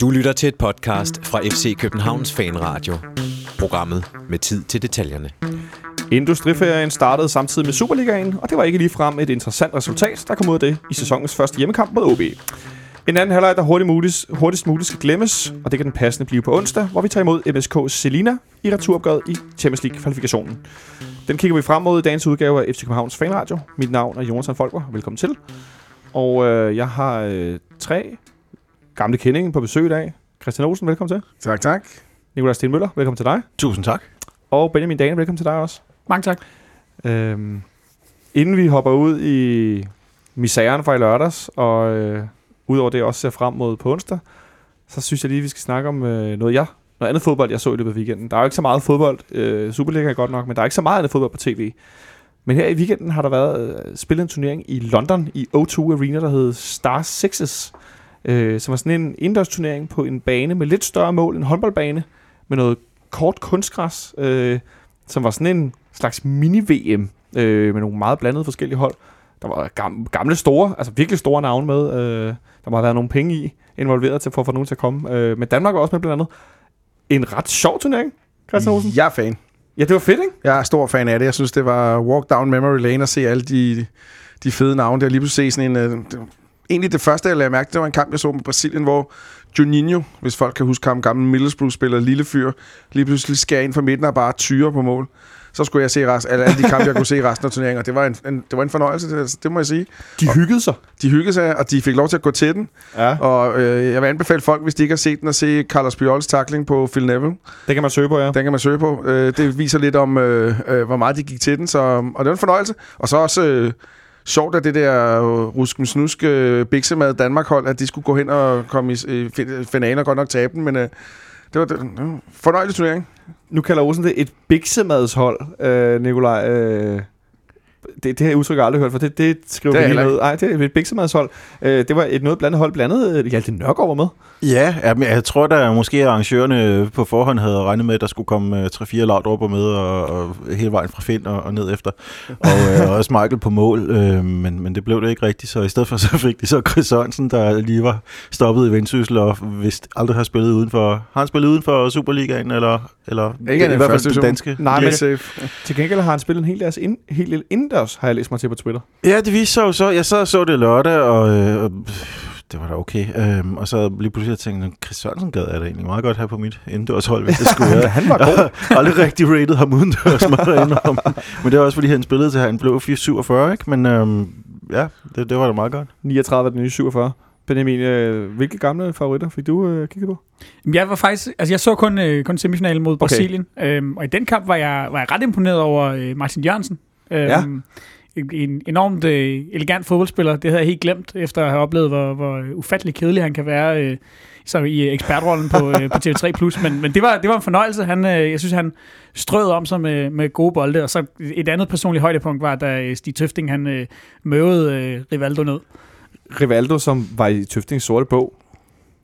Du lytter til et podcast fra FC Københavns Fanradio. Programmet med tid til detaljerne. Industriferien startede samtidig med Superligaen, og det var ikke lige frem et interessant resultat, der kom ud af det i sæsonens første hjemmekamp mod OB. En anden halvleg, der hurtigt muligt, hurtigst muligt skal glemmes, og det kan den passende blive på onsdag, hvor vi tager imod MSK Selina i returopgøret i Champions League-kvalifikationen. Den kigger vi frem mod i dagens udgave af FC Københavns Fanradio. Mit navn er Jonathan Folker. Velkommen til. Og øh, jeg har øh, tre gamle kendinge på besøg i dag. Christian Olsen, velkommen til. Tak, tak. Nikolaj Stenmøller, velkommen til dig. Tusind tak. Og Benjamin Dane, velkommen til dig også. Mange tak. Øhm, inden vi hopper ud i misæren fra i lørdags, og øh, udover det også ser frem mod på onsdag, så synes jeg lige, vi skal snakke om øh, noget, jeg, noget andet fodbold, jeg så i løbet af weekenden. Der er jo ikke så meget fodbold. Øh, Superliga er godt nok, men der er ikke så meget andet fodbold på tv. Men her i weekenden har der været øh, spillet en turnering i London i O2 Arena, der hed Star Sixes, øh, som var sådan en indendørs turnering på en bane med lidt større mål, en håndboldbane, med noget kort kunstgræs, øh, som var sådan en slags mini-VM øh, med nogle meget blandede forskellige hold. Der var gam- gamle store, altså virkelig store navne med. Øh, der må have været nogle penge i involveret til for at få nogen til at komme. Øh, men Danmark var også med blandt andet. En ret sjov turnering, Christian Olsen. Jeg er fan. Ja, det var fedt, ikke? Jeg er stor fan af det. Jeg synes, det var walk down memory lane at se alle de, de fede navne der. Lige pludselig se sådan en... Det, egentlig det første, jeg lagde mærke til, det var en kamp, jeg så med Brasilien, hvor Juninho, hvis folk kan huske ham, gammel Middlesbrough-spiller, lille fyr, lige pludselig skærer ind fra midten og bare tyrer på mål. Så skulle jeg se rest, alle, alle de kampe, jeg kunne se resten af turneringen, og det var en, en, det var en fornøjelse, det, det må jeg sige. De hyggede sig. De hyggede sig, og de fik lov til at gå til den. Ja. Og øh, jeg vil anbefale folk, hvis de ikke har set den, at se Carlos Piols tackling på Phil Neville. Det kan man søge på, ja. Den kan man søge på. Øh, det viser lidt om, øh, øh, hvor meget de gik til den, så, og det var en fornøjelse. Og så også øh, sjovt, at det der øh, rusken snuske øh, biksemad Danmark-hold, at de skulle gå hen og komme i finalen og godt nok tabe den, men øh, det var, det var en fornøjelig turnering. Nu kalder Olsen det et biksemadshold, øh, Nikolaj. Øh, det, det har jeg udtryk jeg aldrig hørt, for det, det skriver Det vi lige ned. Nej, det er et biksemadshold. Øh, det var et noget blandet hold, blandet øh, Hjalte Nørgaard var med. Ja, jamen, jeg tror, der måske arrangørerne på forhånd havde regnet med, at der skulle komme uh, 3-4 lavdråber med, og, og hele vejen fra Finn og, og ned efter. Og uh, også Michael på mål, uh, men, men det blev det ikke rigtigt, så i stedet for så fik de så Chris Sørensen, der lige var stoppet i Vendsyssel, og vist aldrig har spillet uden for... Har han spillet uden for Superligaen, eller, eller Ikke i den hvert første fald den danske? Nej, men til gengæld har han spillet en hel deres ind, helt del indendørs, har jeg læst mig til på Twitter. Ja, det viste sig jo så. Jeg sad og så det lørdag, og, øh, og det var da okay. Øhm, og så lige pludselig tænkte jeg, Chris Sørensen gad jeg da egentlig meget godt have på mit indendørshold, hvis det skulle være. Han var Jeg god. har aldrig rigtig rated ham udendørs, må jeg indrømme. Men det er også, fordi han spillede til, han blev 47, ikke? Men øhm, ja, det, det var da meget godt. 39 er den nye 47. Benjamin, øh, hvilke gamle favoritter fik du øh, kigget på? Jamen, Jeg var faktisk, altså jeg så kun, øh, kun semifinalen mod Brasilien, øhm, og i den kamp var jeg, var jeg ret imponeret over øh, Martin Jørgensen. Øhm, Ja. En, en enormt øh, elegant fodboldspiller. Det havde jeg helt glemt, efter at have oplevet, hvor, hvor ufattelig kedelig han kan være øh, så i øh, ekspertrollen på, øh, på TV3+. Men, men det, var, det var en fornøjelse. Han, øh, jeg synes, han strød om sig med, med gode bolde. Og så et andet personligt højdepunkt var, da øh, Stig Tøfting han, øh, møvede øh, Rivaldo ned. Rivaldo, som var i Tøftings sorte bog.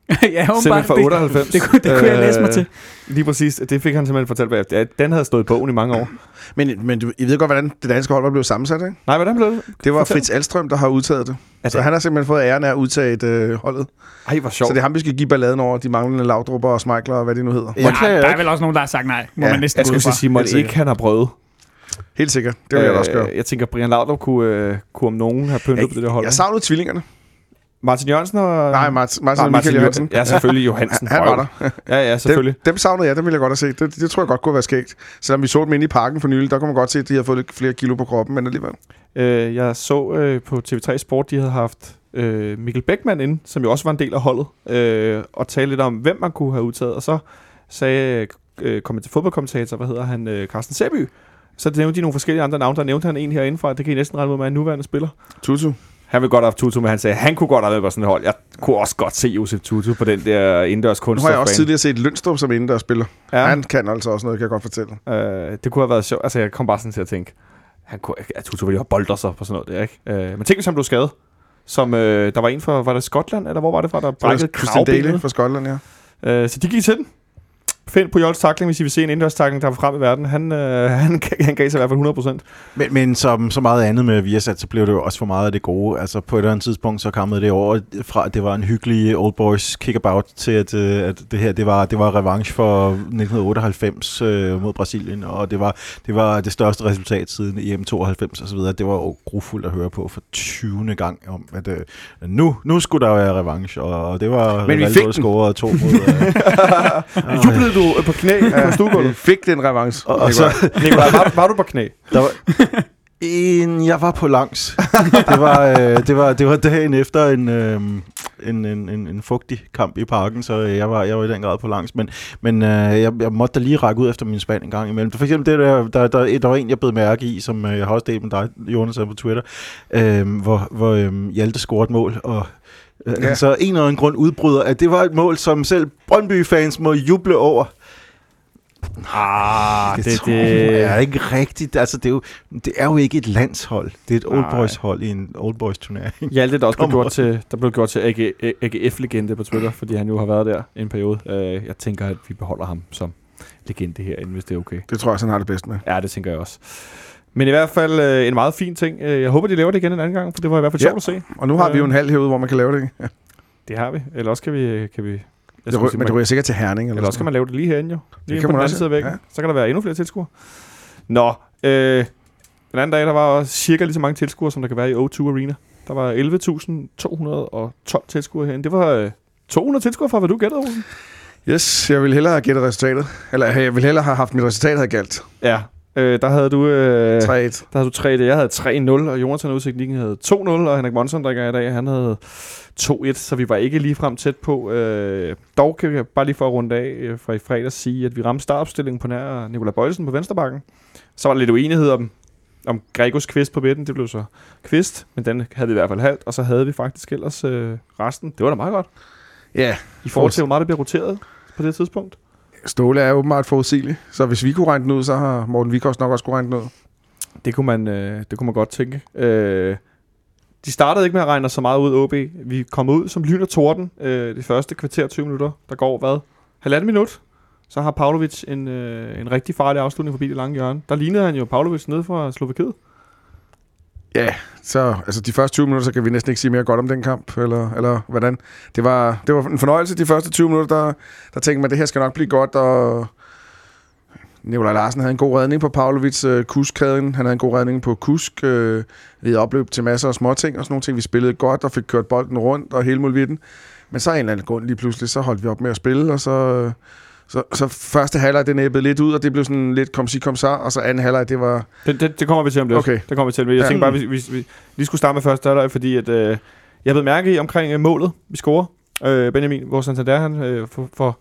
ja, Simpelthen fra Det, 98. det, kunne, det kunne jeg læse mig Øh, til. Lige præcis. Det fik han simpelthen fortalt bagefter. Ja, den havde stået i bogen i mange år. Men, men du, I ved godt, hvordan det danske hold var blevet sammensat, ikke? Nej, hvordan blev det? Det var Fortæl. Fritz Alstrøm, der har udtaget det. Er Så det? han har simpelthen fået æren af at udtage øh, holdet. Ej, hvor sjovt. Så det er ham, vi skal give balladen over de manglende lavdrupper og smikler og hvad det nu hedder. Jeg Ja, klager der er vel også nogen, der har sagt nej, må Ja, man næsten Jeg skulle sige, sikkert. ikke han har prøvet. Helt sikkert. Det vil jeg da også gøre. Jeg tænker, Brian Laudrup kunne, øh, kunne om nogen have pyntet på det der hold. Jeg savnede tvillingerne. Martin Jørgensen og... Nej, Martin, Martin, og Michael Johansen. Ja, selvfølgelig Johansen. Han, han var der. Ja, ja, selvfølgelig. Dem, dem savnede jeg, dem ville jeg godt have set. Det, det tror jeg godt kunne være skægt. Selvom vi så dem inde i parken for nylig, der kunne man godt se, at de havde fået lidt flere kilo på kroppen, men alligevel. Øh, jeg så øh, på TV3 Sport, de havde haft øh, Mikkel Beckmann inde, som jo også var en del af holdet, øh, og tale lidt om, hvem man kunne have udtaget. Og så sagde øh, kommentator, fodboldkommentator, hvad hedder han, øh, Carsten Sæby. Så nævnte de nogle forskellige andre navne. Der nævnte han en herinde fra, det kan I næsten regne ud med, en nuværende spiller. Tutu. Han ville godt have haft Tutu, men han sagde, han kunne godt have været på sådan et hold. Jeg kunne også godt se Josef Tutu på den der indendørs Nu kunst. har jeg også tidligere set Lønstrup som indendørs spiller. Ja. Han kan altså også noget, kan jeg godt fortælle. Øh, det kunne have været sjovt. Altså, jeg kom bare sådan til at tænke, han kunne, at Tutu ville jo have bolder sig på sådan noget der, ikke? Øh, men tænk, hvis han blev skadet. Som, øh, der var en fra, var det Skotland, eller hvor var det fra, der brækkede Christian Daly fra Skotland, ja. Øh, så de gik til den. Find på Jols takling, hvis I vil se en indendørs takling, der er frem i verden. Han, øh, han, han gav sig i hvert fald 100 procent. Men, men som så meget andet med Viasat, så blev det jo også for meget af det gode. Altså på et eller andet tidspunkt, så kom det over fra, at det var en hyggelig Old Boys kickabout, til at, øh, at det her, det var, det var revanche for 1998 øh, mod Brasilien, og det var, det var det største resultat siden EM 92 og så videre. Det var jo grufuldt at høre på for 20. gang om, at øh, nu, nu skulle der være revanche, og det var Men vi Rivaldo, fik der den. scorede to mod... Øh, Jublede du øh, på knæ på stuegulvet? fik den revanche. og, og så, Nikolaj, var, var du på knæ? Der var en, jeg var på langs. det, var, øh, det, var, det var dagen efter en, øh, en, en, en, en fugtig kamp i parken, så jeg var, jeg var i den grad på langs. Men, men øh, jeg, jeg måtte da lige række ud efter min spand en gang imellem. For eksempel, det der, der, der, der var en, jeg blev mærke i, som øh, jeg har også delt med dig, Jonas, på Twitter, øh, hvor, hvor øh, Hjalte scorede et mål, og øh, Ja. ja. så en eller anden grund udbryder, at det var et mål, som selv Brøndby-fans må juble over. Ah, Det, det, det tror er ikke rigtigt. Altså, det, er jo, det er jo ikke et landshold. Det er et Old. Boys hold i en Old Boys turnering. Hjalte, der også blev gjort til, der blev gjort til AG, AGF-legende på Twitter, fordi han jo har været der i en periode. Uh, jeg tænker, at vi beholder ham som legende herinde, hvis det er okay. Det tror jeg, han har det bedst med. Ja, det tænker jeg også. Men i hvert fald øh, en meget fin ting. Øh, Jeg håber, de laver det igen en anden gang, for det var i hvert fald Ja. sjovt at se. Og nu har vi jo en halv herude, hvor man kan lave det. Ja. Det har vi. Eller også kan vi... Kan vi jeg Det ryger, sige, men det ryger sikkert til Herning. Eller også kan man lave det lige herinde jo. Lige kan på man den anden også, side af væggen. ja. Så kan der være endnu flere tilskuere. Nå, øh, den anden dag, der var også cirka lige så mange tilskuere, som der kan være i O2 Arena. Der var 11.212 tilskuere herinde. Det var øh, 200 tilskuere fra, hvad du gættede, Olsen. Yes, jeg vil hellere have gættet resultatet. Eller jeg vil hellere have haft mit resultat havde galt. Ja, øh, der havde du... Øh, 3-1. Der havde du 3 Jeg havde 3-0, og Jonathan Udsignikken havde 2-0, og Henrik Monson, der i dag, han havde 2-1, så vi var ikke lige frem tæt på. Øh, dog kan jeg bare lige for at runde af øh, fra i fredags sige, at vi ramte startopstillingen på nær Nikolaj Bøjlesen på vensterbakken. Så var der lidt uenighed om, om Gregos kvist på midten. Det blev så kvist, men den havde vi i hvert fald halvt, og så havde vi faktisk ellers øh, resten. Det var da meget godt. Ja, I forhold til, hvor meget det bliver roteret på det tidspunkt. Ståle er åbenbart forudsigelig. Så hvis vi kunne regne den ud, så har Morten Vikors nok også kunne regne den ud. Det kunne man, øh, det kunne man godt tænke. Øh, de startede ikke med at regne så meget ud, OB. Vi kom ud som lyn og torden øh, de første kvarter 20 minutter. Der går hvad? Halvandet minut. Så har Pavlovic en, øh, en rigtig farlig afslutning forbi det lange hjørne. Der lignede han jo Pavlovic ned fra Slovakiet. Ja, så altså de første 20 minutter, så kan vi næsten ikke sige mere godt om den kamp, eller, eller hvordan. Det var, det var en fornøjelse de første 20 minutter, der, der tænkte man, at det her skal nok blive godt, og Nikolaj Larsen havde en god redning på Pavlovic øh, kuskkæden. Han havde en god redning på kusk. Øh, vi havde opløb til masser af småting og sådan nogle ting. Vi spillede godt og fik kørt bolden rundt og hele muligheden. Men så af en eller anden grund lige pludselig, så holdt vi op med at spille, og så, øh, så, så første halvleg, det næbbede lidt ud, og det blev sådan lidt kom si kom så, og så anden halvleg, det var... Det, det, det kommer vi til om lidt. Okay. Det kommer vi til om lidt. Jeg Ja. tænkte bare, at vi, vi, vi lige skulle starte med første halvleg, fordi at, øh, jeg blev mærke i omkring øh, målet, vi scorer. Øh, Benjamin, hvor Santander han øh, for, for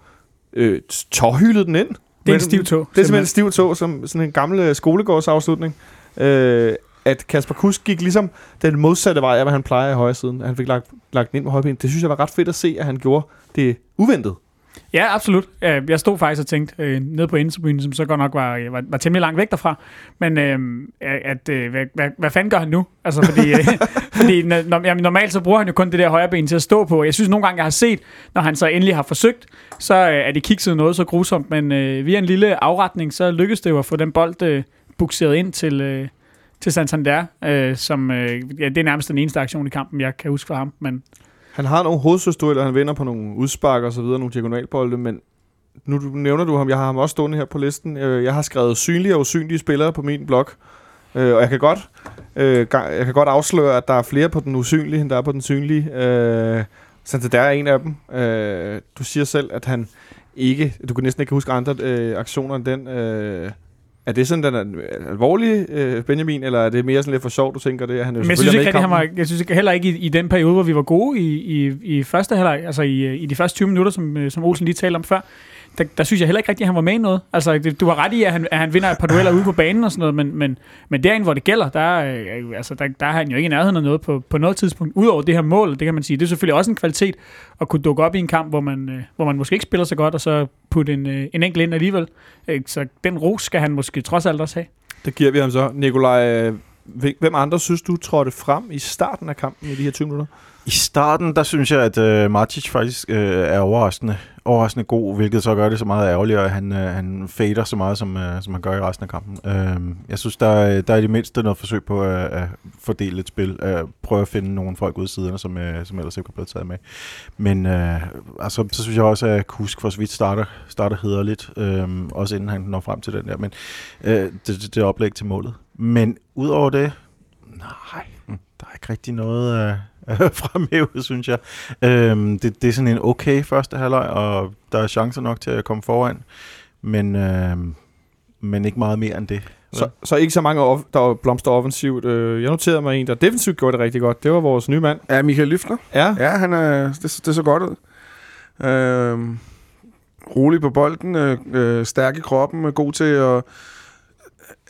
øh, tårhyldet den ind. Det er en stiv tog. Det er simpelthen en stiv tog, som sådan en gammel øh, skolegårdsafslutning. Øh, at Kasper Kusk gik ligesom den modsatte vej af, hvad han plejer i højre siden. At han fik lagt, lagt den ind på højre ben. Det synes jeg var ret fedt at se, at han gjorde det uventet. Ja, absolut. Jeg stod faktisk og tænkte øh, nede på indtribunen, som så godt nok var, var, var temmelig langt væk derfra. Men øh, at, øh, hvad, hvad, hvad fanden gør han nu? Altså, fordi, øh, fordi når, jamen, normalt så bruger han jo kun det der højre ben til at stå på. Jeg synes nogle gange, jeg har set, når han så endelig har forsøgt, så øh, er det kikset noget så grusomt. Men øh, via en lille afretning, så lykkedes det jo at få den bold øh, bukseret ind til, øh, til Santander, øh, som øh, ja, det er nærmest den eneste aktion i kampen, jeg kan huske fra ham. Men han har nogle hovedstødsdueller, han vinder på nogle udspark og så videre, nogle diagonalbolde, men nu du- nævner du ham, jeg har ham også stående her på listen. Øh, jeg har skrevet synlige og usynlige spillere på min blog, øh, og jeg kan godt øh, jeg kan godt afsløre, at der er flere på den usynlige, end der er på den synlige. Øh, Santander er en af dem. Du siger selv, at han ikke, du kan næsten ikke huske andre aktioner end den. Øh, er det sådan, den er alvorlig, øh, Benjamin, eller er det mere sådan lidt for sjovt, du tænker det? Han er Men jeg synes, ikke, han var, jeg synes ikke, heller ikke i, i den periode, hvor vi var gode i, i, i første halvleg, altså i, i de første 20 minutter, som, øh, som Olsen lige talte om før, der, der synes jeg heller ikke rigtig, at han var med i noget. Altså, det, du har ret i, at han, at han vinder et par dueller ude på banen og sådan noget, men, men, men derinde, hvor det gælder, der, øh, altså, der, der er han jo ikke i nærheden af noget på, på noget tidspunkt. Udover det her mål, det kan man sige, det er selvfølgelig også en kvalitet at kunne dukke op i en kamp, hvor man, øh, hvor man måske ikke spiller så godt, og så putte en, øh, en enkelt ind alligevel. Øh, så den ros skal han måske trods alt også have. Det giver vi ham så. Nikolaj, øh, hvem andre synes du trådte frem i starten af kampen i de her 20 minutter? I starten, der synes jeg, at øh, Martic faktisk øh, er overraskende, overraskende god, hvilket så gør det så meget ærgerligt, at han, øh, han fader så meget, som, øh, som han gør i resten af kampen. Øh, jeg synes, der, er- der er i det mindste noget forsøg på at, at fordele et spil, at prøve at finde nogle folk ude i siderne, som, øh, som ellers ikke er blevet taget med. Men øh, altså, så synes jeg også, at Kusk for så vidt starter, starter hederligt, øh, også inden han når frem til den der, men øh, det, det, det oplæg til målet. Men udover det, nej, der er ikke rigtig noget øh, fremhævet, synes jeg. Øhm, det, det er sådan en okay første halvleg, og der er chancer nok til at komme foran, men, øh, men ikke meget mere end det. Så, så ikke så mange, off- der blomster offensivt. Øh, Jeg noterede mig en, der defensivt gjorde det rigtig godt. Det var vores nye mand. Ja, Michael Lyftner. Ja, Ja, han er, det, det så godt ud. Øhm, rolig på bolden, øh, øh, stærk i kroppen, god til at...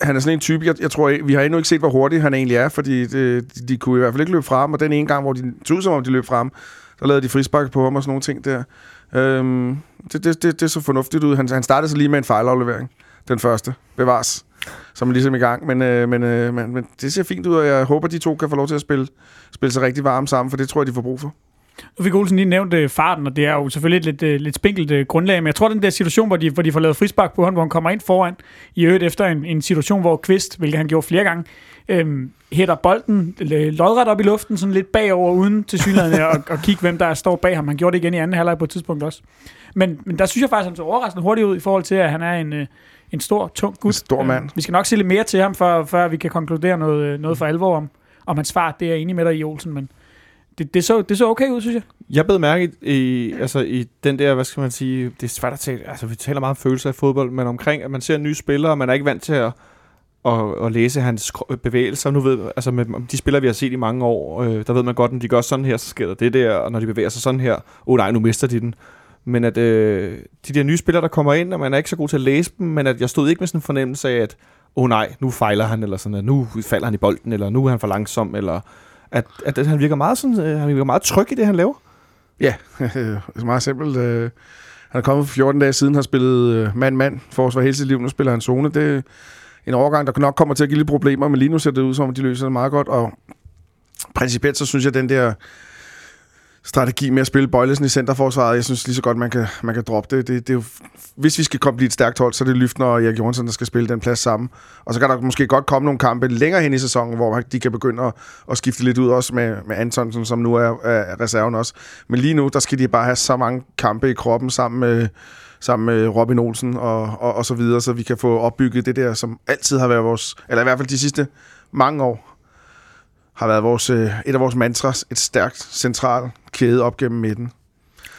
Han er sådan en type, jeg, jeg tror, vi har endnu ikke set, hvor hurtig han egentlig er, fordi de, de, de kunne i hvert fald ikke løbe frem, og den ene gang, hvor de tog som om de løb frem, så lavede de frispark på ham og sådan nogle ting der. Øhm, det, det, det, det så fornuftigt ud. Han, han startede så lige med en fejlaflevering, den første, bevares, som er ligesom i gang, men, øh, men, øh, men, men det ser fint ud, og jeg håber, de to kan få lov til at spille, spille sig rigtig varme sammen, for det tror jeg, de får brug for. Nu fik Olsen lige nævnt øh, farten, og det er jo selvfølgelig et lidt, øh, lidt spinkelt øh, grundlag, men jeg tror, den der situation, hvor de, hvor de får lavet frispark på ham, hvor han kommer ind foran, i øvrigt efter en, en situation, hvor Kvist, hvilket han gjorde flere gange, øhm, hætter bolden øh, lodret op i luften, sådan lidt bagover, uden til synligheden at, at kigge, hvem der står bag ham. Han gjorde det igen i anden halvleg på et tidspunkt også. Men, men der synes jeg faktisk, han så overraskende hurtigt ud i forhold til, at han er en, øh, en stor, tung gut. En stor mand. Øh, vi skal nok se lidt mere til ham, før, før vi kan konkludere noget, øh, noget for alvor om, om hans fart. Det er jeg enig med dig i, Olsen, men det, det, så, det så okay ud, synes jeg. Jeg blev mærke i, i, altså i den der, hvad skal man sige, det er svært at tale, altså vi taler meget om følelser i fodbold, men omkring, at man ser nye spillere, og man er ikke vant til at, at, at læse hans bevægelser. Nu ved, altså med de spillere, vi har set i mange år, øh, der ved man godt, når de gør sådan her, så sker der det der, og når de bevæger sig sådan her, åh oh, nej, nu mister de den. Men at øh, de der nye spillere, der kommer ind, og man er ikke så god til at læse dem, men at jeg stod ikke med sådan en fornemmelse af, at åh oh, nej, nu fejler han, eller sådan, at nu falder han i bolden, eller nu er han for langsom, eller at, at, at han virker meget sådan, øh, han virker meget tryg i det, han laver. Ja, det er meget simpelt. Øh, Han er kommet for 14 dage siden, har spillet øh, mand-mand forsvar hele sit liv. Nu spiller han zone. Det er en overgang, der nok kommer til at give lidt problemer, men lige nu ser det ud som, om de løser det meget godt. Og principielt så synes jeg, at den der strategi med at spille Bøjlesen i centerforsvaret, jeg synes lige så godt, man kan, man kan droppe det. det, det er jo, hvis vi skal komme blive et stærkt hold, så er det Lyftner og Erik Jørgensen, der skal spille den plads sammen. Og så kan der måske godt komme nogle kampe længere hen i sæsonen, hvor de kan begynde at, at skifte lidt ud, også med, med Antonsen, som nu er, er reserven også. Men lige nu, der skal de bare have så mange kampe i kroppen sammen med, sammen med Robin Olsen og, og, og så videre, så vi kan få opbygget det der, som altid har været vores, eller i hvert fald de sidste mange år, har været vores, øh, et af vores mantras, et stærkt central kæde op gennem midten.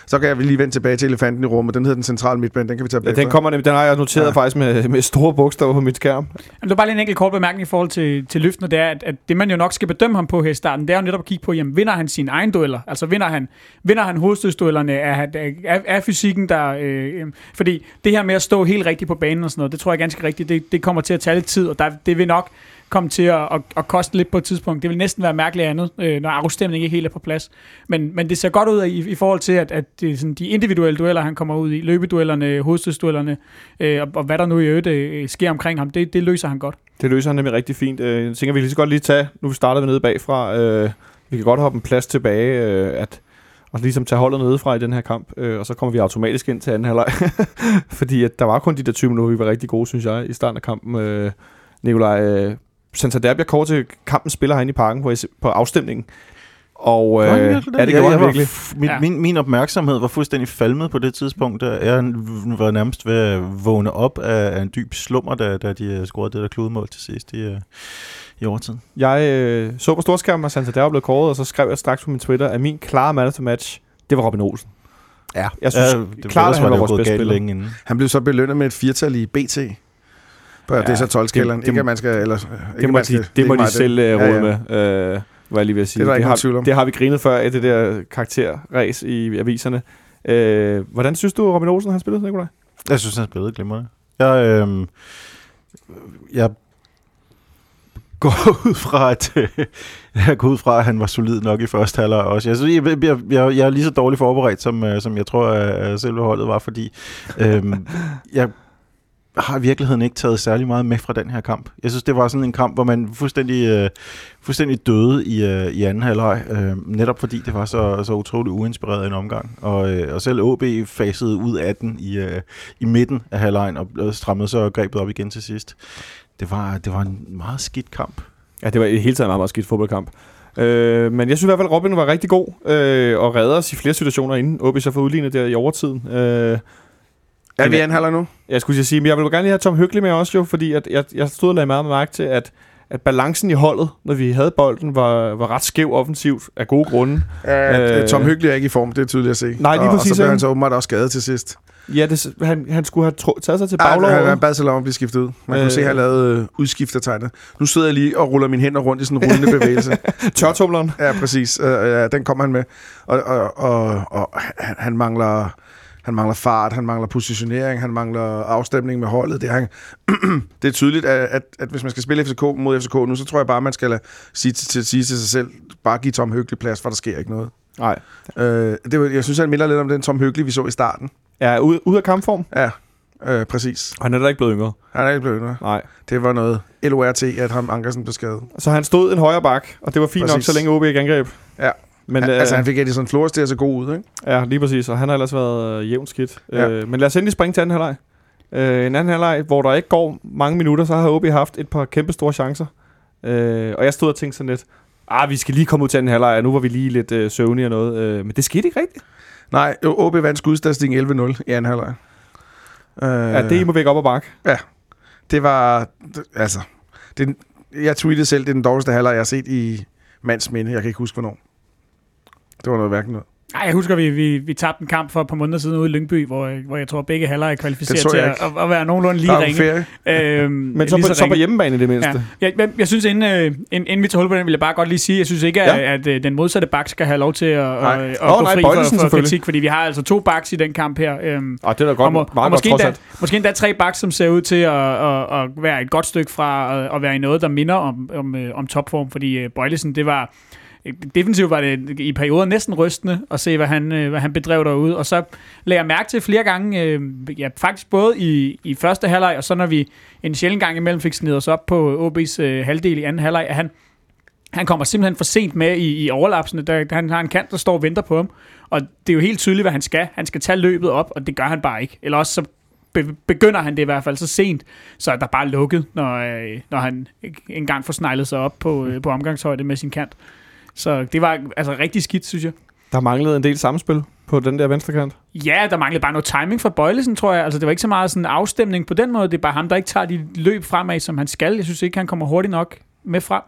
Så kan jeg lige vende tilbage til elefanten i rummet. Den hedder den centrale midtbane. Den kan vi tage Ja, den, kommer, nemlig- den har jeg noteret ja. Faktisk med, med store bogstaver på mit skærm. Det var bare lige en enkelt kort bemærkning i forhold til, til løftene, det er, at, at det man jo nok skal bedømme ham på her i starten, det er jo netop at kigge på, jamen vinder han sine egne dueller? Altså vinder han, vinder han hovedstødsduellerne? Er, er, er, er fysikken der... Øh, øh, fordi det her med at stå helt rigtigt på banen og sådan noget, det tror jeg er ganske rigtigt, det, det kommer til at tage lidt tid, og der, det vil nok komme til at, at, at koste lidt på et tidspunkt. Det vil næsten være mærkeligt andet, øh, når afstemningen ikke helt er på plads. Men, men det ser godt ud i, i forhold til, at, at det er sådan, de individuelle dueller, han kommer ud i, løbeduellerne, hovedstødsduellerne, øh, og, og hvad der nu i øvrigt øh, sker omkring ham, det, det løser han godt. Det løser han nemlig rigtig fint. Øh, jeg tænker, vi kan lige så godt lige tage, nu starter vi nede bagfra, øh, vi kan godt hoppe en plads tilbage, øh, at, og ligesom tage holdet nedefra i den her kamp, øh, og så kommer vi automatisk ind til anden halvleg. Fordi at der var kun de der 20 minutter, vi var rigtig gode, synes jeg, i starten af kampen. Øh, Nikolaj, øh, Santander bliver kort til kampen spiller herinde i parken på, på afstemningen. Og øh, ja, virkelig det gjorde han var virkelig. f- Min, Ja. min, min opmærksomhed var fuldstændig falmet på det tidspunkt. Der jeg var nærmest ved at vågne op af, af en dyb slummer, da, da de øh, scorede det der kludemål til sidst i, øh, i overtiden. Jeg øh, så på storskærmen, at Santander var blevet kåret, og så skrev jeg straks på min Twitter, at min klare man of the match, det var Robin Olsen. Ja, Jeg synes det, klart, at han var det vores bedste spiller. længe inden. Han blev så belønnet med et firtal i BT. På ja, det er så 12-skalaen. det- det- Ikke at man skal... Eller, ikke, Det at må man de, skal, det må ikke de selv øh, Ja, råde ja. med, øh, hvad jeg lige vil sige. Det er der ikke har, tvivl om. det har vi grinet før i det der karakterræs i aviserne. Øh, hvordan synes du, Robin Olsen har spillet, Nikolaj? Jeg synes, han spillede glimrende. Jeg, øh, jeg går ud fra, at jeg går ud fra, at han var solid nok i første halvleg også. Jeg, synes, jeg, jeg, jeg, jeg er lige så dårligt forberedt, som, øh, som jeg tror, at selve holdet var, fordi øh, jeg har i virkeligheden ikke taget særlig meget med fra den her kamp. Jeg synes, det var sådan en kamp, hvor man fuldstændig, øh, fuldstændig døde i, øh, i anden halvleg, øh, netop fordi det var så, så utroligt uinspireret en omgang. Og, øh, og selv OB fasede ud af den i, øh, i midten af halvlejen og, og strammede så grebet op igen til sidst. Det var, det var en meget skidt kamp. Ja, det var i hele taget en meget, meget skidt fodboldkamp. Øh, men jeg synes i hvert fald, at Robin var rigtig god øh, og redder os i flere situationer, inden OB så får udlignet der i overtiden. Øh, er vi halvleg nu? Jeg skulle sige, men jeg vil gerne lige have Tom Hyggelig med også jo, fordi at jeg, jeg stod og lagde meget mærke til, at, at balancen i holdet, når vi havde bolden, var, var ret skæv offensivt af gode grunde. Ja, Øh. Tom Hyggelig er ikke i form, det er tydeligt at se. Nej, lige og, præcis, Og så blev han så åbenbart også skadet til sidst. Ja, det, han, han skulle have tro, taget sig til Ja, han, baglovet. han bad sig om at blive skiftet ud. Man kunne Øh. se, at han lavede øh, udskiftertegnet. Nu sidder jeg lige og ruller mine hænder rundt i sådan en rullende bevægelse. Tørtumleren. Ja, præcis. Øh, ja, den kom han med. Og, og, og, og han mangler... Han mangler fart, han mangler positionering, han mangler afstemning med holdet. Det er, han, det er tydeligt, at, at, at hvis man skal spille FCK mod FCK nu, så tror jeg bare, man skal lade, sige, til, til, sige til sig selv, bare give Tom Høgli plads, for der sker ikke noget. Nej. Øh, det, jeg synes, han minder lidt om den Tom Høgli, vi så i starten. Ja, ud, ud af kampform. Ja, øh, præcis. Og han er da ikke blevet yngre. Han er ikke blevet yngre. Nej. Det var noget LORT, at ham Ankersen blev skadet. Så han stod en højre bak, og det var fint nok, Præcis. så længe OB ikke angreb. Ja. Men, Han, øh, altså, han fik Edison Flores til at se god ud, ikke? Ja, lige præcis, og han har ellers været øh, jævnt skidt. Ja. Ja. Øh, men lad os endelig springe til anden halvleg. Øh, en anden halvleg, hvor der ikke går mange minutter, så har OB haft et par kæmpe store chancer. Øh, og jeg stod og tænkte sådan lidt, ah, vi skal lige komme ud til anden halvleg, og nu var vi lige lidt øh, søvnige og noget. Øh, men det skete ikke rigtigt. Nej, OB vandt skudstadsning 11-0 i anden halvleg. Øh, Ja, det må væk op og bakke. det var... Altså, det, jeg tweetede selv, det er den dårligste halvleg, jeg har set i mands minde. Jeg kan ikke huske, hvornår. Det var noget hverken noget. Ej, jeg husker, vi, vi, vi tabte en kamp for et par måneder siden ude i Lyngby, hvor, hvor jeg tror, begge halvleje er kvalificeret så til at, at, at være nogenlunde lige ringe. Øhm, Men så, lige på, så på hjemmebane i det mindste. Ja. Jeg, jeg, jeg synes, inden, øh, inden, inden vi tager hul på den, vil jeg bare godt lige sige, jeg synes ikke, at, Ja. at, øh, den modsatte bak skal have lov til at, Nej. at, at Åh, gå nej, fri Bøjlesen for, for selvfølgelig. kritik, fordi vi har altså to backs i den kamp her. Øhm, Og det er da og, godt, må, meget og godt måske, trods endda, måske endda tre backs, som ser ud til at, at, at være et godt stykke fra at, at være i noget, der minder om, om, øh, om topform, fordi øh, Bøjlesen, det var... Defensivt var det i perioder næsten rystende at se, hvad han, øh, hvad han bedrev derude. Og så lagde jeg mærke til flere gange, øh, ja, faktisk både i, i første halvleg, og så når vi en sjældent gang imellem fik snedet os op på OB's øh, halvdel i anden halvleg, at han, han kommer simpelthen for sent med i, i overlapsene. Der, han har en kant, der står og venter på ham. Og det er jo helt tydeligt, hvad han skal. Han skal tage løbet op, og det gør han bare ikke. Eller også så be- begynder han det i hvert fald så sent, så er der bare lukket, når, øh, når han engang får sneglet sig op på, øh, på omgangshøjde med sin kant. Så det var altså rigtig skidt, synes jeg. Der manglede en del samspil på den der venstre kant. Ja, der manglede bare noget timing fra Bøjlesen, tror jeg. Altså, det var ikke så meget sådan afstemning på den måde. Det er bare ham, der ikke tager de løb fremad, som han skal. Jeg synes ikke, han kommer hurtigt nok med frem.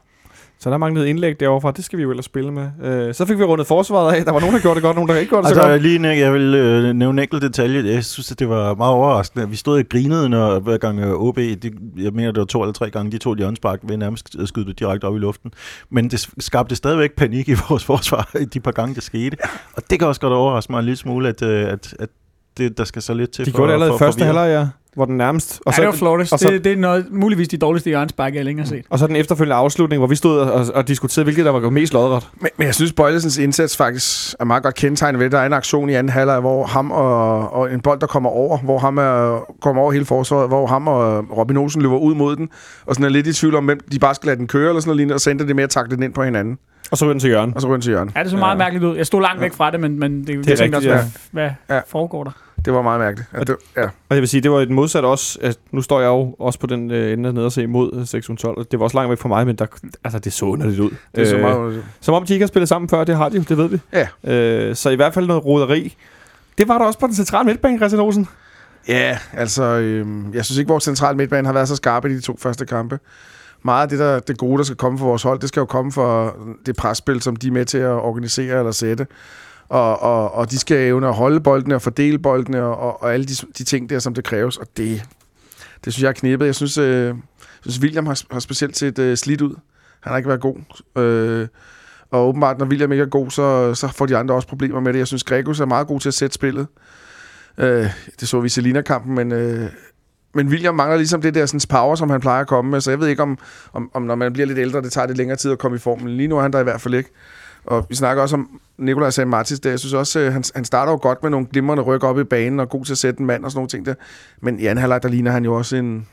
Så der manglede indlæg derovre. Det skal vi jo ellers spille med. Øh, så fik vi rundet forsvaret af. Der var nogen, der gjorde det godt, nogen, der ikke gjorde det så Altså, godt. lige jeg vil øh, nævne en enkelt detalje. Jeg synes, at det var meget overraskende. Vi stod og grinede, når hver gang øh, OB, det, jeg mener, det var to eller tre gange, de to hjørnespark ved nærmest skyde det direkte op i luften. Men det skabte stadigvæk panik i vores forsvar, de par gange, det skete. Og det kan også godt overraske mig en lille smule, at, øh, at, at det, der skal så lidt til De for, gjorde det allerede i første halvleg, ja. Hvor den nærmest... Og ja, det var Flores. og så- Det, det, er noget, muligvis de dårligste hjørnespark, jeg længere har set. Og så den efterfølgende afslutning, hvor vi stod og, og diskuterede, hvilket der var mest lodret. Men, men jeg synes, Bøjlesens indsats faktisk er meget godt kendetegnet ved. Der er en aktion i anden halvleg, hvor ham og, og en bold, der kommer over, hvor ham er, kommer over hele forsvaret, hvor ham og Robin Olsen løber ud mod den, og sådan er lidt i tvivl om, hvem de bare skal lade den køre, eller sådan noget og så ender det med at takle den ind på hinanden, Og så ryger den til hjørnet. og så ryger den til hjørnet. Ja, det så meget Ja. mærkeligt ud. Jeg stod langt væk fra det, men, men det, det, er jeg rigtigt, også, hvad, hvad Ja. foregår der? Det var meget mærkeligt. At det, ja. Og jeg vil sige, det var et modsat også. At nu står jeg jo også på den øh, ende nede og se mod øh, 612. og Det var også langt væk fra mig, men der, altså, det så underligt ud. Det er så Øh, meget... Som om de ikke har spillet sammen før, det har de jo, det ved vi. Ja. Øh, så i hvert fald noget roderi. Det var der også på den centrale midtbane, Christian Olsen. Ja, altså, øhm, jeg synes ikke, vores centrale midtbane har været så skarpe i de to første kampe. Meget af det, der, det gode, der skal komme for vores hold, det skal jo komme for det presspil, som de er med til at organisere eller sætte. Og, og, og de skal evne at holde boldene og fordele boldene og, og, og alle de, de ting der, som det kræves. Og det, det synes jeg er knippet. Jeg synes, øh, synes William har, har specielt set øh, slidt ud. Han har ikke været god. Øh, og åbenbart, når William ikke er god, så, så får de andre også problemer med det. Jeg synes, Gregus er meget god til at sætte spillet. Øh, det så vi i Selina-kampen, men, øh, men William mangler ligesom det der sådan, power, som han plejer at komme med. Så jeg ved ikke, om, om, om når man bliver lidt ældre, det tager lidt længere tid at komme i formen. Lige nu er han der i hvert fald ikke. Og vi snakker også om Nikolaj sagde Martis der. Jeg synes også, øh, han, han starter jo godt med nogle glimrende ryk op i banen, og god til at sætte en mand og sådan nogle ting der. Men i anden halvleg, der ligner han jo også en,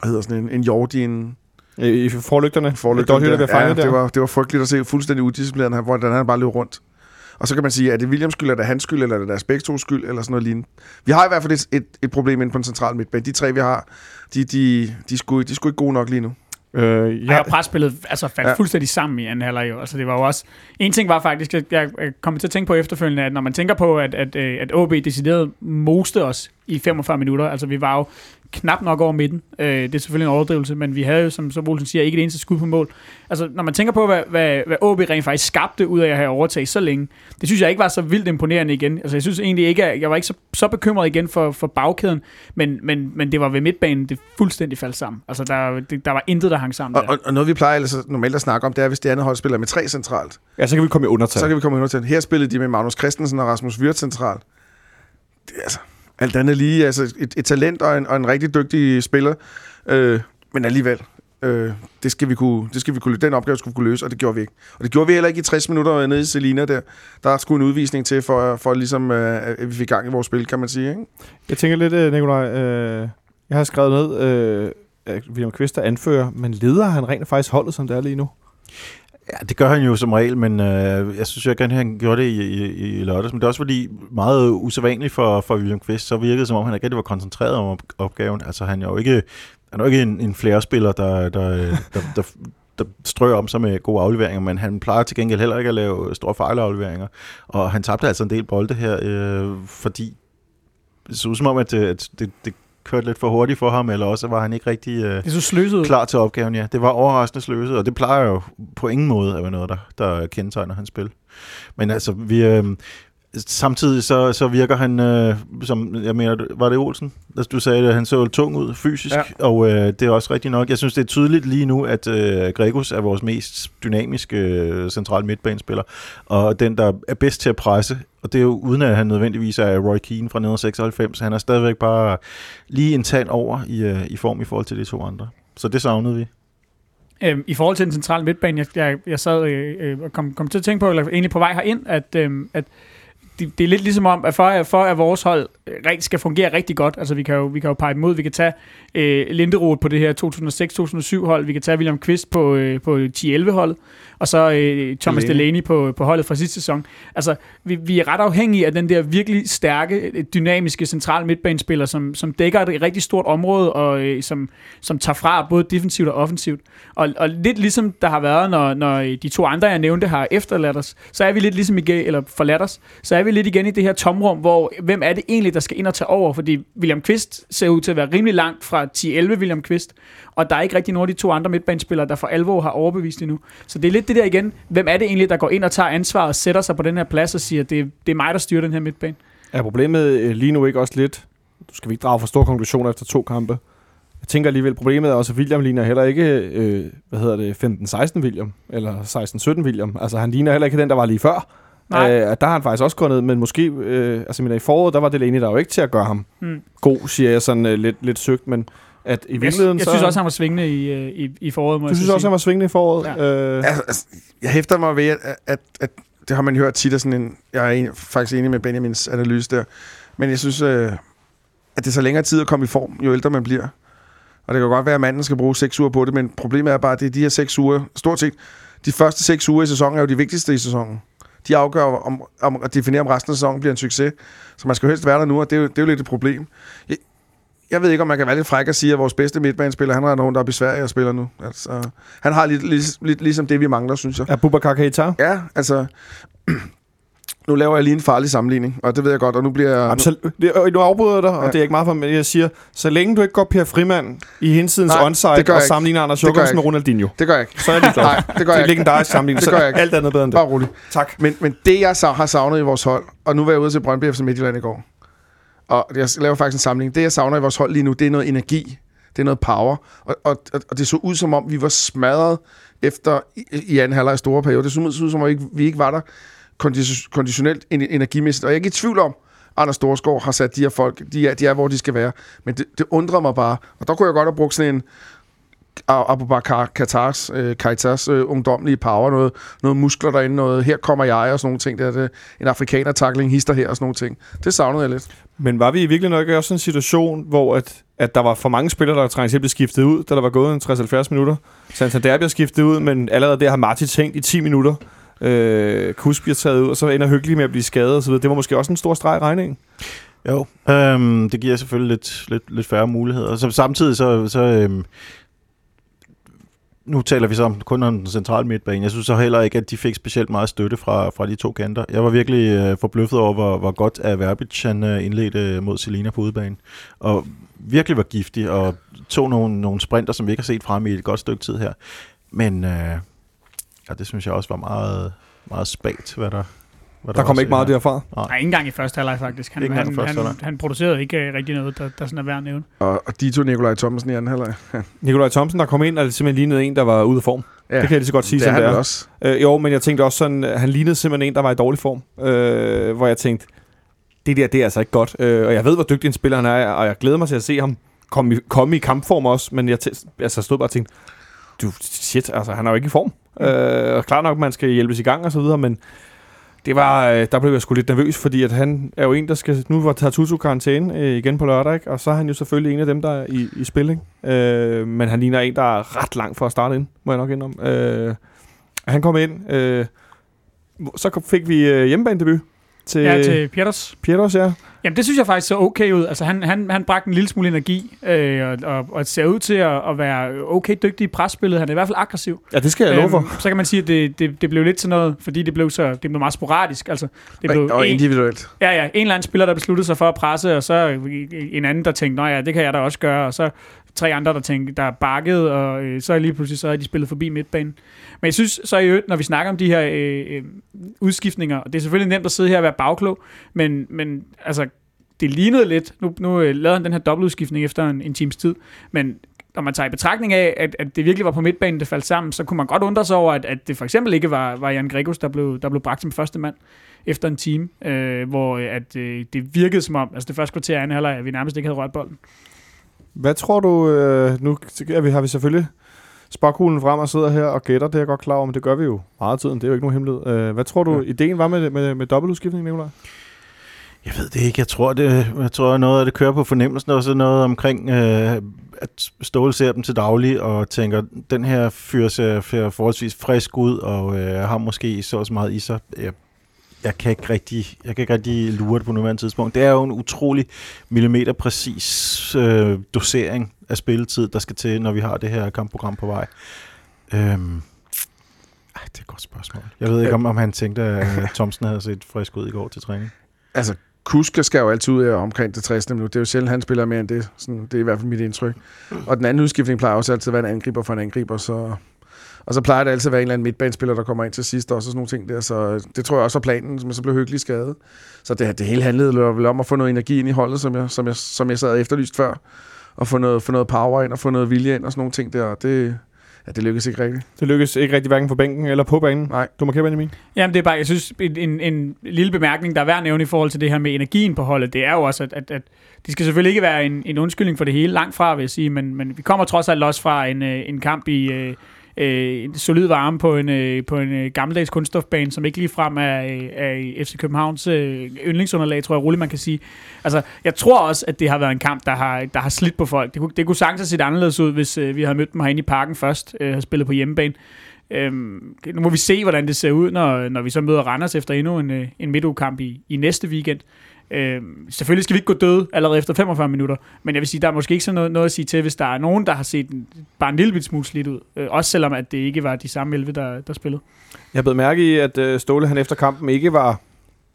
hvad hedder sådan en, en Jordi, en I, forlygterne. forlygter. Doherty, der fanget ja, der. det var, det var frygteligt at se fuldstændig udisciplineret, hvordan han bare løb rundt. Og så kan man sige, er det Williams skyld, er det hans skyld, eller er det deres begge to skyld, eller sådan noget lignende. Vi har i hvert fald et, et, et problem inde på den centrale midtbane. De tre, vi har, de, de, de, sgu, de sgu ikke gode nok lige nu. Øh, ja, Og presspillet altså, faldt Ja. fuldstændig sammen i anden halvleg. Altså, det var jo også... En ting var faktisk, at jeg jeg kom til at tænke på efterfølgende, at når man tænker på, at, at, øh, at OB decideret moste os i 45 minutter, altså vi var jo knap nok over midten. Øh, det er selvfølgelig en overdrivelse, men vi havde jo, som, som Olsen siger, ikke det eneste skud på mål. Altså, når man tænker på, hvad, hvad, hvad OB rent faktisk skabte ud af at have overtaget så længe, det synes jeg ikke var så vildt imponerende igen. Altså, jeg synes egentlig ikke, at jeg var ikke så, så bekymret igen for, for bagkæden, men, men, men det var ved midtbanen, det fuldstændig faldt sammen. Altså, der, det, der var intet, der hang sammen Og, der. og, og noget, vi plejer ellers normalt at snakke om, det er, hvis det andet hold spiller med tre centralt. ja, så kan vi komme i undertal. Så kan vi komme under til. Her spillede de med Magnus Christensen og Rasmus Wirth centralt. Det altså, alt andet lige, altså et, et talent og en, og en rigtig dygtig spiller. Øh, men alligevel, øh, det, skal vi kunne, det skal vi kunne, den opgave skulle vi kunne løse, og det gjorde vi ikke. Og det gjorde vi heller ikke i 60 minutter nede i Selina der. Der skulle en udvisning til, for, for ligesom, øh, at vi fik gang i vores spil, kan man sige. Ikke? Jeg tænker lidt, øh, Nikolaj, øh, jeg har skrevet ned, øh, at William Kvist er anfører, men leder han rent faktisk holdet, som det er lige nu? Ja, det gør han jo som regel, men øh, jeg synes jo gerne, at han gjorde det i, i, i lørdags. Men det er også fordi meget usædvanligt for, for William Kvist, så virkede det som om, han ikke rigtig var koncentreret om op- opgaven. Altså han er jo ikke, han er jo ikke en, en flærespiller, øh, der, der, der, der, der, der strøger om sig med gode afleveringer, men han plejer til gengæld heller ikke at lave store fejlafleveringer. Og han tabte altså en del bolde her, øh, fordi det så ud som om, at, det, at det, det kørte lidt for hurtigt for ham, eller også var han ikke rigtig... Øh, Det så sløset klar til opgaven, ja. Det var overraskende sløset, og det plejer jo på ingen måde at være noget, der, der kendetegner hans spil. Men altså, vi, øh, samtidig så, så virker han, øh, som jeg mener, var det Olsen? Altså, du sagde, at han så tung ud fysisk, Ja. og øh, det er også rigtigt nok. Jeg synes, det er tydeligt lige nu, at øh, Gregus er vores mest dynamiske øh, central midtbanespiller, og den, der er bedst til at presse, og det er jo uden at han nødvendigvis er Roy Keane fra 1996. Han er stadigvæk bare lige en tand over i, øh, i form i forhold til de to andre. Så det savnede vi. Øhm, I forhold til den centrale midtbane, jeg, jeg, jeg sad øh, øh, og kom, kom til at tænke på, eller egentlig på vej herind, at, øh, at det, det er lidt ligesom om, at for, for at vores hold øh, rigtig skal fungere rigtig godt, altså vi kan jo, vi kan jo pege dem ud, vi kan tage øh, Linderoth på det her 2006-2007 hold, vi kan tage William Kvist på, øh, på 10-11 holdet, og så øh, Thomas Delaney. Delaney på, på holdet fra sidste sæson. Altså, vi, vi er ret afhængige af den der virkelig stærke, øh, dynamiske central midtbanespiller, som, som dækker et rigtig stort område, og øh, som, som tager fra både defensivt og offensivt. Og, og lidt ligesom der har været, når, når de to andre, jeg nævnte, har efterladt os, så er vi lidt ligesom igen, eller forladt os, så er vi lidt igen i det her tomrum, hvor hvem er det egentlig, der skal ind og tage over? Fordi William Kvist ser ud til at være rimelig langt fra 10-11 William Kvist, og der er ikke rigtig nogen af de to andre midtbanespillere, der for alvor har overbevist endnu. Så det er lidt det der igen, hvem er det egentlig, der går ind og tager ansvar og sætter sig på den her plads og siger, det, det er mig, der styrer den her midtbane? Er problemet øh, lige nu ikke også lidt, du skal vi ikke drage for store konklusioner efter to kampe, jeg tænker alligevel, problemet er også, at William ligner heller ikke, øh, hvad hedder det, 15-16 William, eller 16-17 William. Altså, han ligner heller ikke den, der var lige før. Nej. Øh, der har han faktisk også gået ned, men måske, øh, altså, men i foråret, der var Delaney der jo ikke til at gøre ham Hmm. god, siger jeg sådan øh, lidt, lidt søgt, men at i Jeg, virkeligheden jeg så... synes også, han var svingende i, øh, i, i foråret, må du jeg synes så også, sige. han var svingende i foråret? Ja. Øh, Altså, altså, jeg hæfter mig ved, at, at, at det har man hørt tit af sådan en... Jeg er en, faktisk enig med Benjamins analyse der. Men jeg synes, øh, at det tager længere tid at komme i form, jo ældre man bliver. Og det kan godt være, at manden skal bruge seks uger på det, men problemet er bare, at det er de her seks uger, stort set, de første seks uger i sæsonen er jo de vigtigste i sæsonen. De afgør om, om at definere, om resten af sæsonen bliver en succes. Så man skal jo helst være der nu, og det er jo, det er jo lidt et problem. Jeg, jeg ved ikke, om man kan være lidt fræk og sige, at vores bedste midtbanespiller, han er nogen, der er besværlig at spille nu. Altså, han har lidt, lidt, lidt ligesom det, vi mangler, synes jeg. er Bubakar Keita? Ja, altså... nu laver jeg lige en farlig sammenligning, og det ved jeg godt, og nu bliver jeg... Jamen, så, det, nu afbryder jeg dig, og Ja. det er ikke meget for men jeg siger, så længe du ikke går Per Frimand i hensidens onside det og ikke. sammenligner Anders Det Jørgensen med. Ronaldinho, Det gør jeg ikke. så er ligeglad. Nej, det gør det jeg er ikke. legendarisk sammenligning, Det gør jeg ikke. alt andet bedre end det. Bare rolig. Tak. Men, men det, jeg så har savnet i vores hold, og nu var jeg ude til Brøndby efter Midtjylland i går, og jeg laver faktisk en samling. Det, jeg savner i vores hold lige nu, det er noget energi. Det er noget power. Og, og, og det så ud som om, vi var smadret efter i, i anden halvleg store periode. Det så ud, som om, vi ikke, vi ikke var der konditionelt energimæssigt. Og jeg er ikke i tvivl om, Anders Storskov har sat de her folk, de er, de er hvor de skal være. Men det, det undrer mig bare. Og der kunne jeg godt have brugt sådan en Abubakar Katars, øh, Kaitas øh, ungdomlige power, noget, noget muskler derinde, noget her kommer jeg og sådan nogle ting. Der, det, en afrikaner tackling hister her og sådan nogle ting. Det savnede jeg lidt. Men var vi i virkelig nok også en situation, hvor at, at der var for mange spillere, der trængte til at blive skiftet ud, da der var gået en 60-70 minutter? Santander bliver skiftet ud, men allerede der har Martin tænkt i 10 minutter. Øh, Kus bliver taget ud, og så ender Hyggelig med at blive skadet osv. Det var måske også en stor streg i regningen. Jo, øhm, det giver selvfølgelig lidt, lidt, lidt færre muligheder. Så samtidig så, så øhm, nu taler vi så om, kun om den centrale midtbane. Jeg synes så heller ikke, at de fik specielt meget støtte fra, fra de to kanter. Jeg var virkelig øh, forbløffet over, hvor, hvor godt at Verbic han, øh, indledte mod Selina på udebane. Og virkelig var giftig, og tog nogle, nogle sprinter, som vi ikke har set frem i et godt stykke tid her. Men øh, ja, det synes jeg også var meget, meget spagt, hvad der, hvad Der kom ikke meget der. derfra. Nej, ikke engang i første halvleg faktisk. Han, Ikke han, første han, halvleg. han producerede ikke uh, rigtig noget, der, der sådan er værd at nævne. Og, og de to Nikolaj Thomsen i anden halvleg. Nikolaj Thomsen, der kom ind, og det simpelthen lignede en, der var ude af form. Ja, Det kan jeg lige så godt sige, det som han det er. også. Øh, jo, men jeg tænkte også sådan, øh, han lignede simpelthen en, der var i dårlig form. Øh, hvor jeg tænkte, det der, det er altså ikke godt. Øh, og jeg ved, hvor dygtig en spiller han er, og jeg glæder mig til at se ham komme i, komme i kampform også. Men jeg altså, stod bare og tænkte, du, shit, altså, han er jo ikke i form. Mm. Øh, og klart nok, man skal hjælpes i gang og så videre, men det var, øh, der blev jeg sgu lidt nervøs, fordi at han er jo en, der skal... Nu var Tartutu karantæne øh, igen på lørdag, ikke? og så er han jo selvfølgelig en af dem, der er i, i spil. Ikke? Øh, men han ligner en, der er ret langt for at starte ind, må jeg nok indrømme. Øh, han kom ind, øh, så fik vi øh, hjemmebanedebut til, Ja, til Pieters. Pieters, ja. Jamen, det synes jeg faktisk så okay ud. Altså, han, han, han bragte en lille smule energi, øh, og, og, og ser ud til at, at være okay dygtig i presspillet. Han er i hvert fald aggressiv. Ja, det skal jeg love for. Øhm, så kan man sige, at det, det, det blev lidt sådan noget, fordi det blev, så, det blev meget sporadisk. Altså, det blev Og, og en, individuelt. ja, ja, en eller anden spiller, der besluttede sig for at presse, og så en anden, der tænkte, nej ja, det kan jeg da også gøre, og så tre andre, der tænkte, der bakkede, og øh, så er lige pludselig så er de spillet forbi midtbanen. Men jeg synes så i øvrigt, når vi snakker om de her øh, øh, udskiftninger, og det er selvfølgelig nemt at sidde her og være bagklog, men, men altså, det lignede lidt, nu, nu øh, lavede han den her dobbeltudskiftning efter en, en times tid, men når man tager i betragtning af, at, at det virkelig var på midtbanen, det faldt sammen, så kunne man godt undre sig over, at, at det for eksempel ikke var, var Jan Gregos, der blev, der blev bragt som første mand efter en time, øh, hvor øh, at, øh, det virkede som om, altså det første kvarter af anden halvleg, at vi nærmest ikke havde rørt bolden. Hvad tror du, øh, nu er vi, har vi selvfølgelig spokhulen frem og sidder her og gætter, det er jeg godt klar over, men det gør vi jo meget af tiden, det er jo ikke nogen hemmelighed. Øh, hvad tror du, Ja. ideen var med, med, med dobbeltudskiftning, Nicolaj? Jeg ved det ikke. Jeg tror, det, jeg tror noget af det kører på fornemmelsen, og så noget omkring, øh, at Ståle ser dem til daglig, og tænker, den her fyr ser, ser forholdsvis frisk ud, og øh, har måske så også meget i sig. Jeg, jeg, kan ikke rigtig, jeg kan ikke rigtig lure det på nuværende tidspunkt. Det er jo en utrolig millimeterpræcis øh, dosering af spilletid, der skal til, når vi har det her kampprogram på vej. Øhm, ej, det er et godt spørgsmål. Jeg ved ikke, om, om han tænkte, at øh, Thomsen havde set frisk ud i går til træning. Altså, Kuska skal jo altid ud af omkring det 60. minut. Det er jo sjældent, han spiller mere end det. Sådan, det er i hvert fald mit indtryk. Og den anden udskiftning plejer også altid at være en angriber for en angriber, så... Og så plejer det altid at være en eller anden midtbanespiller, der kommer ind til sidst, også og sådan nogle ting der. Så det tror jeg også var planen, men så blev hyggelig skadet. Så det, det hele handlede vel om at få noget energi ind i holdet, som jeg, som jeg, som jeg sad efterlyst før. Og få noget, få noget power ind og få noget vilje ind og sådan nogle ting der. Det, ja, det lykkedes ikke rigtigt. Det lykkedes ikke rigtig hverken på bænken eller på banen. Nej. Du markerer, Benjamin. Jamen det er bare, jeg synes, en, en, en lille bemærkning, der er værd at nævne i forhold til det her med energien på holdet, det er jo også, at, at, at det skal selvfølgelig ikke være en, en undskyldning for det hele, langt fra vil jeg sige, men, men vi kommer trods alt også fra en, øh, en kamp i øh, en solid varme på en, øh, på en øh, gammeldags kunststofbane, som ikke ligefrem er, øh, er i FC Københavns øh, yndlingsunderlag, tror jeg roligt, man kan sige. Altså, jeg tror også, at det har været en kamp, der har, der har slidt på folk. Det kunne, det kunne sagtens have set anderledes ud, hvis øh, vi havde mødt dem herinde i parken først, øh, havde spillet på hjemmebane. Øhm, nu må vi se, hvordan det ser ud, når, når vi så møder Randers efter endnu en, øh, en midtugkamp i, i næste weekend. Øh, selvfølgelig skal vi ikke gå døde allerede efter 45 minutter, men jeg vil sige, der er måske ikke så noget, noget at sige til, hvis der er nogen, der har set en, bare en lille smule slidt ud. Øh, også selvom, at det ikke var de samme 11, der, der spillede. Jeg blev mærke i, at øh, Ståle han efter kampen ikke var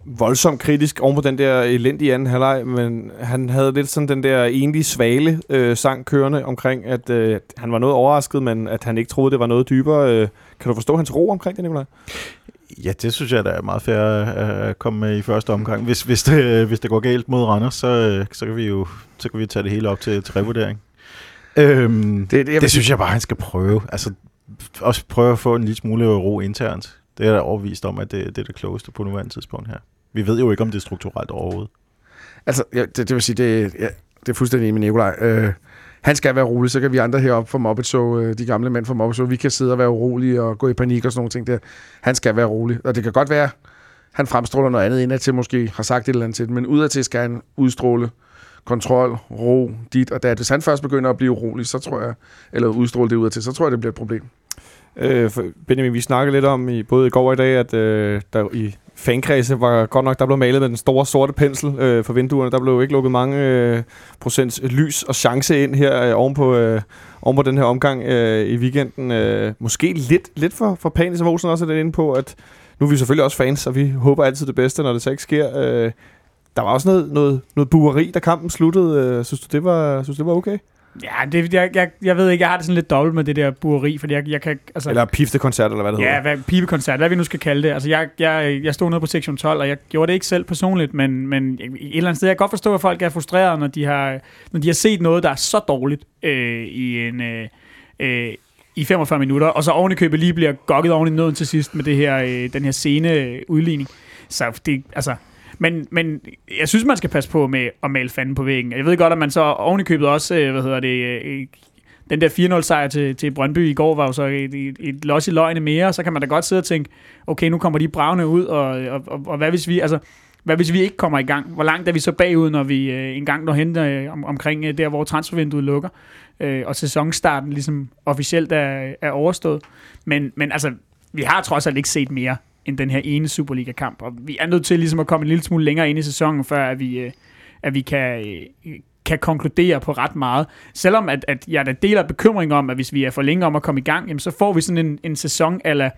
voldsomt kritisk oven på den der elendige anden halvleg, men han havde lidt sådan den der egentlig svale øh, sang kørende omkring, at øh, han var noget overrasket, men at han ikke troede, det var noget dybere. Øh, kan du forstå hans ro omkring det, Nicolaj? Ja, det synes jeg, der er meget fair at komme med i første omgang. Hvis, hvis, det, hvis det går galt mod Randers, så, så kan vi jo så kan vi tage det hele op til, til revurdering. Øhm, det, jeg det synes jeg bare, han skal prøve. Altså, også prøve at få en lille smule ro internt. Det er jeg da overvist om, at det, det er det klogeste på nuværende tidspunkt her. Vi ved jo ikke, om det er strukturelt overhovedet. Altså, ja, det, det vil sige, det, ja, det er fuldstændig enig med Nikolaj. Øh, han skal være rolig, så kan vi andre heroppe fra Muppet Show, øh, de gamle mænd fra Muppet Show, vi kan sidde og være urolige og gå i panik og sådan nogle ting der. Han skal være rolig, og det kan godt være, han fremstråler noget andet indad til, måske har sagt et eller andet til men udadtil skal han udstråle kontrol, ro, dit og dat. Hvis han først begynder at blive urolig, så tror jeg, eller udstråle det udadtil, så tror jeg, det bliver et problem. Øh, for- Benjamin, vi snakkede lidt om i både i går og i dag, at øh, der i fankredse var godt nok, der blev malet med den store sorte pensel øh, for vinduerne. Der blev jo ikke lukket mange øh, procents øh, lys og chance ind her øh, ovenpå, øh, ovenpå den her omgang øh, i weekenden. Øh, måske lidt, lidt for, for panisk, som Olsen også er lidt inde på, at nu er vi selvfølgelig også fans, og vi håber altid det bedste, når det så ikke sker. Øh, der var også noget, noget, noget bueri, da kampen sluttede. Øh, synes, du, det var, synes det var okay? Ja, det, jeg, jeg, jeg ved ikke, jeg har det sådan lidt dobbelt med det der bueri, fordi jeg, jeg kan... Altså, Eller piftekoncert, eller hvad det Ja, hedder. hvad, pibekoncert, hvad vi nu skal kalde det. Altså, jeg, jeg, jeg stod nede på sektion 12, og jeg gjorde det ikke selv personligt, men, men et eller andet sted, jeg kan godt forstå, at folk er frustrerede, når de har, når de har set noget, der er så dårligt øh, i en... Øh, øh, i 45 minutter, og så oven i købet lige bliver gokket oven i nøden til sidst med det her, øh, den her scene øh, udligning. Så det, altså, men, men jeg synes, man skal passe på med at male fanden på væggen. Jeg ved godt, at man så ovenikøbet købet også, øh, hvad hedder det, øh, den der 4-0-sejr til, til Brøndby i går var jo så et, et, et los i løgne mere, så kan man da godt sidde og tænke, okay, nu kommer de bravne ud, og, og, og, og hvad hvis vi, altså, hvad hvis vi ikke kommer i gang? Hvor langt er vi så bagud, når vi øh, engang når hen øh, om, omkring øh, der, hvor transfervinduet lukker, øh, og sæsonstarten ligesom officielt er, er overstået. Men, men altså, vi har trods alt ikke set mere end den her ene Superliga-kamp, og vi er nødt til ligesom at komme en lille smule længere ind i sæsonen, før at vi, øh, at vi kan, øh, kan konkludere på ret meget. Selvom at, at jeg da deler bekymring om, at hvis vi er for længe om at komme i gang, jamen, så får vi sådan en, en sæson ala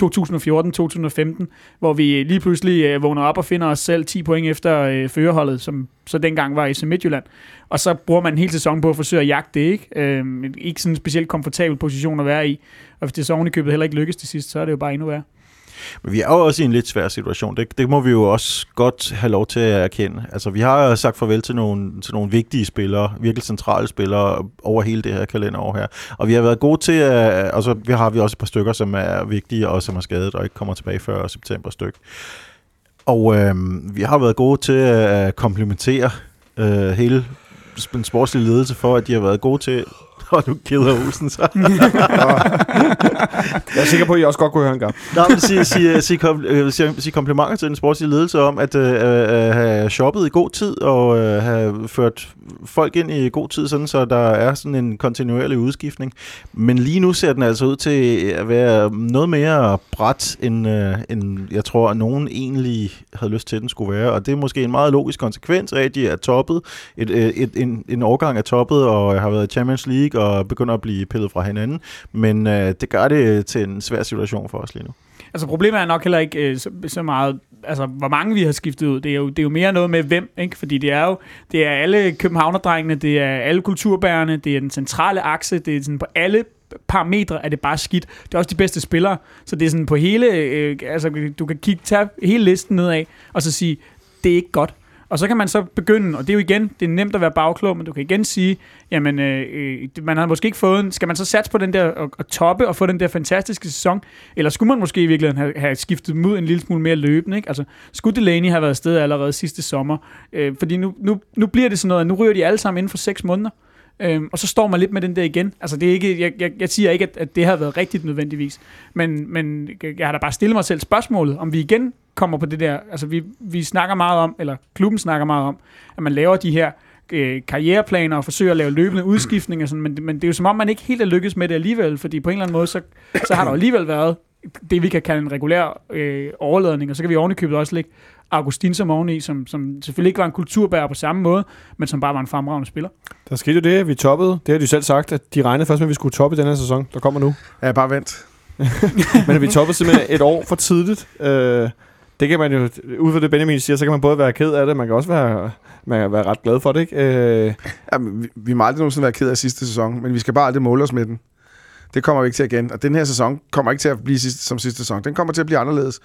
2014-2015, hvor vi lige pludselig øh, vågner op og finder os selv 10 point efter øh, førerholdet, som så dengang var i Midtjylland. Og så bruger man en hel sæson på at forsøge at jagte det, ikke? Øh, ikke sådan en specielt komfortabel position at være i. Og hvis det så ovenikøbet heller ikke lykkes til sidst, så er det jo bare endnu værre. Men vi er jo også i en lidt svær situation. Det, det må vi jo også godt have lov til at erkende. Altså, vi har sagt farvel til nogle, til nogle vigtige spillere, virkelig centrale spillere over hele det her kalenderår her. Og vi har været gode til øh, at... Altså, vi har vi også et par stykker, som er vigtige og som er skadet og ikke kommer tilbage før september stykke. Og øh, vi har været gode til øh, at komplementere øh, hele den sportslige ledelse for, at de har været gode til... Og nu keder Olsen sig. Jeg er sikker på, at I også godt kunne høre en gang. Nej, men sige, sige, sige, kom, øh, sige, sige komplimenter til den sportslige ledelse om at øh, øh, have shoppet i god tid og øh, have ført folk ind i god tid, sådan, så der er sådan en kontinuerlig udskiftning. Men lige nu ser den altså ud til at være noget mere bræt, end, øh, end jeg tror, at nogen egentlig havde lyst til, at den skulle være. Og det er måske en meget logisk konsekvens af, at de er toppet. Et, øh, et, en, en årgang er toppet og har været i Champions League og begynder at blive pillet fra hinanden. Men øh, det gør det til en svær situation for os lige nu. Altså problemet er nok heller ikke øh, så, så meget, altså hvor mange vi har skiftet ud. Det er jo, det er jo mere noget med hvem, ikke? Fordi det er jo, det er alle københavnerdrengene, det er alle kulturbærerne, det er den centrale akse, det er sådan på alle parametre er det bare skidt. Det er også de bedste spillere, så det er sådan på hele, øh, altså du kan kigge, tage hele listen nedad, og så sige, det er ikke godt. Og så kan man så begynde, og det er jo igen, det er nemt at være bagklog, men du kan igen sige, jamen, øh, øh, man har måske ikke fået en, skal man så satse på den der, og, og toppe, og få den der fantastiske sæson, eller skulle man måske i virkeligheden have, have skiftet mod en lille smule mere løbende, ikke? Altså, skulle Delaney have været afsted allerede sidste sommer? Øh, fordi nu, nu, nu bliver det sådan noget, at nu ryger de alle sammen inden for seks måneder. Øhm, og så står man lidt med den der igen. Altså, det er ikke, jeg, jeg, jeg siger ikke, at, at det har været rigtigt nødvendigvis. Men, men jeg har da bare stillet mig selv spørgsmålet, om vi igen kommer på det der. Altså, vi, vi snakker meget om, eller klubben snakker meget om, at man laver de her øh, karriereplaner og forsøger at lave løbende udskiftninger, sådan, men, men det er jo som om, man ikke helt er lykkes med det alligevel, fordi på en eller anden måde, så, så har der alligevel været det, vi kan kalde en regulær øh, overladning, og så kan vi ovenikøbet også lægge Augustin som oveni, som, som selvfølgelig ikke var en kulturbærer på samme måde, men som bare var en fremragende spiller. Der skete jo det, at vi toppede. Det har de selv sagt, at de regnede først med, at vi skulle toppe i den her sæson. Der kommer nu. Ja, bare vent. Men vi toppede simpelthen et år for tidligt. Øh, det kan man jo, ud fra det Benjamin siger, så kan man både være ked af det, man kan også være, man kan være ret glad for det, ikke? Øh, Jamen, vi, vi må aldrig nogensinde være ked af sidste sæson, men vi skal bare aldrig måle os med den. Det kommer vi ikke til igen. Og den her sæson kommer ikke til at blive sidste, som sidste sæson. Den kommer til at blive anderledes.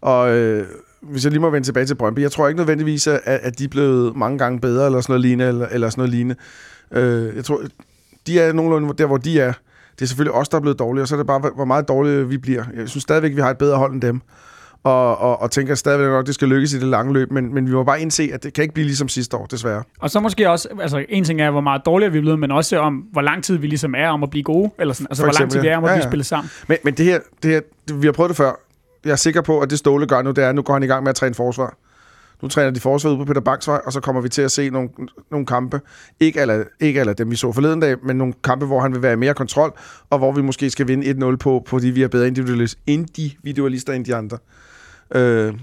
Og øh, hvis jeg lige må vende tilbage til Brøndby, jeg tror ikke nødvendigvis, at, at de er blevet mange gange bedre, eller sådan noget lignende, eller, eller sådan noget lignende. Øh, jeg tror, de er nogenlunde der, hvor de er. Det er selvfølgelig os, der er blevet dårlige, og så er det bare, hvor meget dårlige vi bliver. Jeg synes stadigvæk, vi har et bedre hold end dem og, og, og tænker stadigvæk nok, at det skal lykkes i det lange løb, men, men vi må bare indse, at det kan ikke blive ligesom sidste år, desværre. Og så måske også, altså en ting er, hvor meget dårligere vi er blevet, men også om, hvor lang tid vi ligesom er om at blive gode, eller sådan, altså For hvor lang tid eksempel, vi er om at ja. blive Ja, spillet sammen. Men, men det her, det her, vi har prøvet det før. Jeg er sikker på, at det Ståle gør nu, det er, at nu går han i gang med at træne forsvar. Nu træner de forsvar ude på Peter Banks vej, og så kommer vi til at se nogle, nogle kampe. Ikke alle, ikke alle dem, vi så forleden dag, men nogle kampe, hvor han vil være i mere kontrol, og hvor vi måske skal vinde 1-0 på, fordi vi er bedre individualis- individualister end de andre. Øh,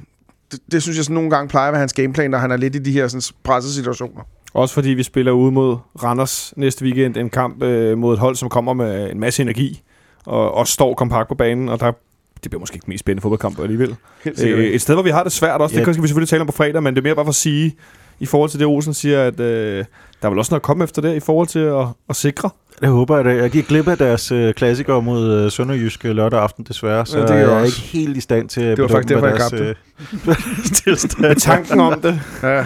det, det, synes jeg sådan nogle gange plejer at være hans gameplan, når han er lidt i de her sådan, pressede situationer. Også fordi vi spiller ude mod Randers næste weekend en kamp øh, mod et hold, som kommer med en masse energi og, og står kompakt på banen, og der det bliver måske ikke den mest spændende fodboldkamp alligevel. Øh, et sted, hvor vi har det svært også, Ja. det skal vi selvfølgelig tale om på fredag, men det er mere bare for at sige, i forhold til det, Olsen siger, at øh, der er vel også noget at komme efter det, i forhold til at, at sikre. Jeg håber, at jeg giver glip af deres øh, klassikere mod øh, Sønderjysk øh, lørdag aften, desværre. Så Ja, det kan jeg jeg er også. ikke helt i stand til at Det var faktisk derfor, jeg deres, øh. Med tanken om det. Ja, jeg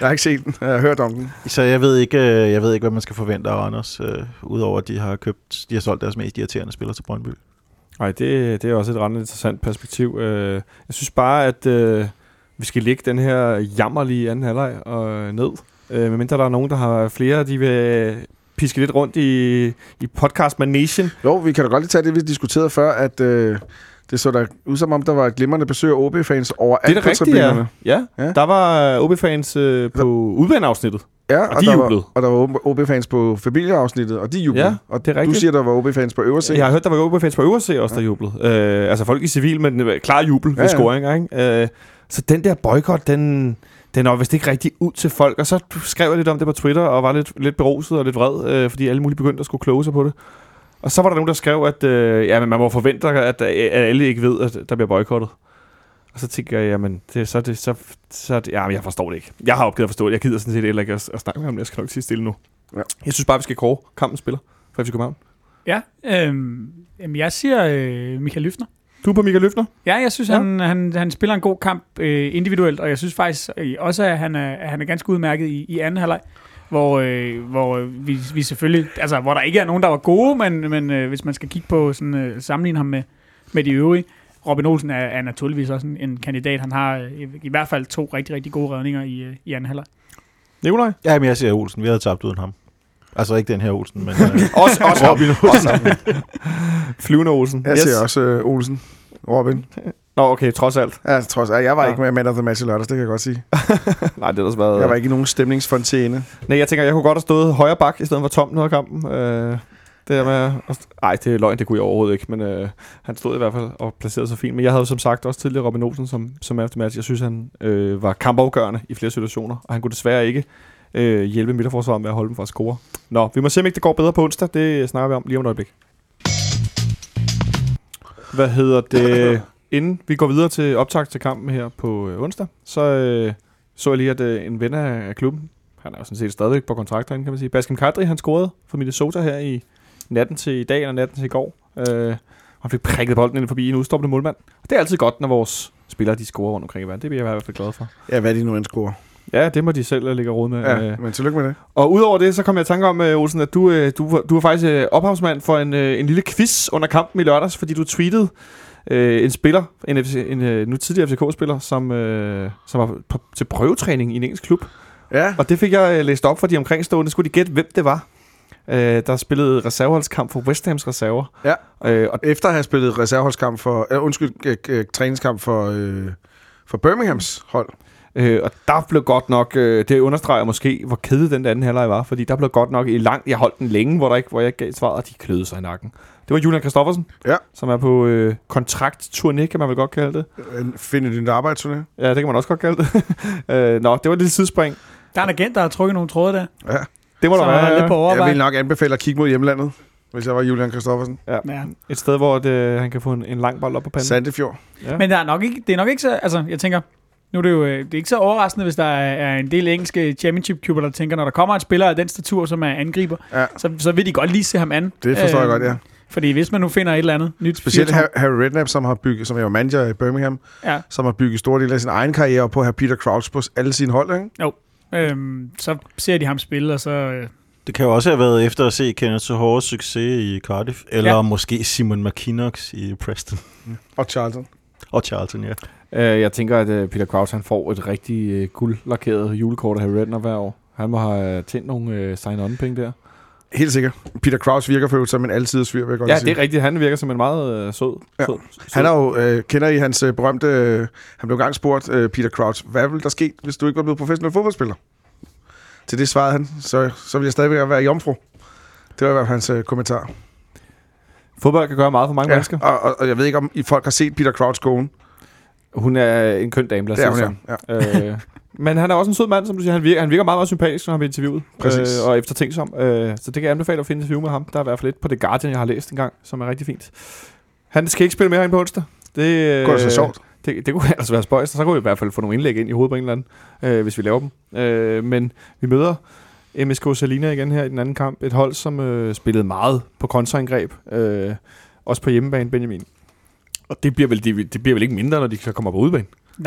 har ikke set den. Jeg har hørt om den. Så jeg ved ikke, øh, jeg ved ikke, hvad man skal forvente af Randers, øh, udover at de har købt, de har solgt deres mest irriterende spiller til Brøndby. Nej, det, det er også et ret interessant perspektiv. Øh, Jeg synes bare, at øh, vi skal lægge den her jammerlige anden halvleg og ned. Øh, medmindre der er nogen, der har flere, de vil piske lidt rundt i, i podcast Nation. Jo, vi kan da godt lige tage det, vi diskuterede før, at øh, det så der ud som om, der var et glimrende besøg af OB-fans overalt Det er det på rigtige, ja. ja. Ja. Der var OB-fans øh, på udbaneafsnittet. Ja, Og de der jublede. var, og der var OB-fans på familieafsnittet, og de jublede. Ja, og det er du rigtigt. siger, der var OB-fans på øverse. Jeg har hørt, der var OB-fans på øverse også, der jublede. Øh, altså folk i civil, men øh, klar jubel ved Ja, ja. scoringer, ikke? Øh, så den der boykot, den, den er vist ikke rigtig ud til folk. Og så skrev jeg lidt om det på Twitter, og var lidt, lidt beruset og lidt vred, øh, fordi alle mulige begyndte at skulle kloge sig på det. Og så var der nogen, der skrev, at øh, ja, men man må forvente, at, at alle ikke ved, at der bliver boykottet. Og så tænker jeg, jamen, det, er så, det, så, så det, ja, men jeg forstår det ikke. Jeg har opgivet at forstå det. Jeg gider sådan set heller ikke at, at snakke med ham. Jeg skal nok sige stille nu. Ja. Jeg synes bare, vi skal kåre kampen spiller for FC København. Ja, øhm, jamen jeg siger øh, Michael Lyftner. Du er på Michael Løfner? Ja, jeg synes, Ja. han, han, han spiller en god kamp øh, individuelt, og jeg synes faktisk øh, også, at han er, at han er ganske udmærket i, i anden halvleg, hvor, øh, hvor vi, vi selvfølgelig, altså hvor der ikke er nogen, der var gode, men, men øh, hvis man skal kigge på sådan, øh, sammenligne ham med, med de øvrige, Robin Olsen er, er naturligvis også en, en kandidat. Han har øh, i, i hvert fald to rigtig, rigtig gode redninger i, øh, i anden halvleg. Nikolaj? Ja, men jeg siger Olsen. Vi havde tabt uden ham. Altså ikke den her Olsen, men... Øh, Også, også Robin Olsen. Flyvende Olsen. Jeg siger også øh, Olsen. Robin. Nå, okay, trods alt. Ja, trods alt. Jeg var Ja. ikke med man of the match i lørdags, det kan jeg godt sige. Nej, det har også været... Jeg var ikke i nogen stemningsfontæne. Nej, jeg tænker, jeg kunne godt have stået højre bak, i stedet for tom noget af kampen. Øh, det der med... Nej, det er løgn, det kunne jeg overhovedet ikke, men øh, han stod i hvert fald og placerede sig fint. Men jeg havde jo som sagt også tidligere Robin Olsen som, som efter match. Jeg synes, han øh, var kampafgørende i flere situationer, og han kunne desværre ikke øh, hjælpe midterforsvaret med at holde dem fra at score. Nå, vi må se, om ikke det går bedre på onsdag. Det snakker vi om lige om et øjeblik. Hvad hedder det? Inden vi går videre til optag til kampen her på øh, onsdag, så øh, så jeg lige, at øh, en ven af af klubben, han er jo sådan set stadigvæk på kontrakt herinde, kan man sige. Baskem Kadri, han scorede for Minnesota her i natten til i dag, eller natten til i går. Øh, han fik prikket bolden ind forbi en udstoppende målmand. Og det er altid godt, når vores spillere de scorer rundt omkring i verden. Det bliver jeg i hvert fald glad for. Ja, hvad er de nu end scorer? Ja, det må de selv lægge råd med. Ja, Øh, men tillykke med det. og udover det, så kom jeg i tanke om, øh, Olsen, at du, øh, du, du var faktisk ophavsmand for en, en lille quiz under kampen i lørdags, fordi du tweetede øh, en spiller, en, FC, en øh, nu tidligere FCK-spiller, som, øh, som var på, til prøvetræning i en engelsk klub. Ja, Og det fik jeg øh, læst op for de omkringstående. Skulle de gætte, hvem det var? Øh, der spillede reserveholdskamp for West Hams reserver. Ja. Øh, og efter at have spillet reserveholdskamp for... Øh, undskyld, øh, træningskamp for... Øh, for Birminghams hold. Øh, og der blev godt nok, øh, det understreger måske, hvor kedelig den anden halvleg var, fordi der blev godt nok i lang, jeg holdt den længe, hvor, der ikke, hvor jeg ikke gav svaret, og de kløede sig i nakken. Det var Julian Kristoffersen, Ja. som er på øh, kontraktturné, kan man vel godt kalde det. Øh, Finde dit arbejdsturné. Ja, det kan man også godt kalde det. øh, nå, det var et lille sidespring. Der er en agent, der har trukket nogle tråde der, Ja. Det må der er være. lidt på ja. Jeg overvej. vil nok anbefale at kigge mod hjemlandet, hvis jeg var Julian Kristoffersen. Ja. Ja. Et sted, hvor det, han kan få en, en lang bold op på panden. Sandefjord. Ja. Men der er nok ikke, det er nok ikke så, altså jeg tænker, nu er det jo øh, det er ikke så overraskende, hvis der er, en del engelske championship-klubber, der tænker, når der kommer en spiller af den statur, som er angriber, Ja. så, så vil de godt lige se ham an. Det forstår jeg Øh, godt, ja. Fordi hvis man nu finder et eller andet nyt Specielt fyrtårn- Har- Harry Redknapp, som har bygget, som er jo manager i Birmingham, ja, som har bygget store dele af sin egen karriere op på at have Peter Crouch på alle sine hold, ikke? øhm, så ser de ham spille, og så... Øh, det kan jo også have været efter at se Kenneth Sohores succes i Cardiff, eller Ja. ja. måske Simon McKinnox i Preston. Og Charlton. Og Charlton, ja. Øh, jeg tænker, at øh, Peter Crouch han får et rigtig øh, guldlakeret julekort af Harry Redknapp hver år. Han må have tjent nogle øh, sign-on-penge der. Helt sikkert. Peter Kraus virker for som en altid svir, vil jeg godt Ja, sige. det er rigtigt. Han virker som en meget øh, sød. Ja. sød, Han er jo, øh, kender I hans øh, berømte... Øh, han blev engang spurgt, øh, Peter Crouch, hvad ville der ske, hvis du ikke var blevet professionel fodboldspiller? Til det svarede han, så, så vil jeg stadigvæk være jomfru. Det var i hvert fald hans øh, kommentar. Fodbold kan gøre meget for mange ja. mennesker. og, og, og, jeg ved ikke, om I folk har set Peter Crouch kone. Hun er en køn dame, lad os sige ja. Øh, men han er også en sød mand, som du siger. Han virker, han virker meget, meget sympatisk, når han bliver interviewet. Præcis. Øh, og eftertænksom. Øh, så det kan jeg anbefale at finde interview med ham. Der er i hvert fald lidt på The Guardian, jeg har læst en gang, som er rigtig fint. Han skal ikke spille mere ind på onsdag. Det, Det kunne øh, så sjovt. Det, det kunne ellers være spøjst, så kunne vi i hvert fald få nogle indlæg ind i hovedet på en eller anden, øh, hvis vi laver dem. Øh, men vi møder MSK Salina igen her i den anden kamp. Et hold, som øh, spillede meget på kontraangreb. Øh, også på hjemmebane, Benjamin. Og det bliver, vel, det, det bliver vel ikke mindre, når de kan komme op på udebane,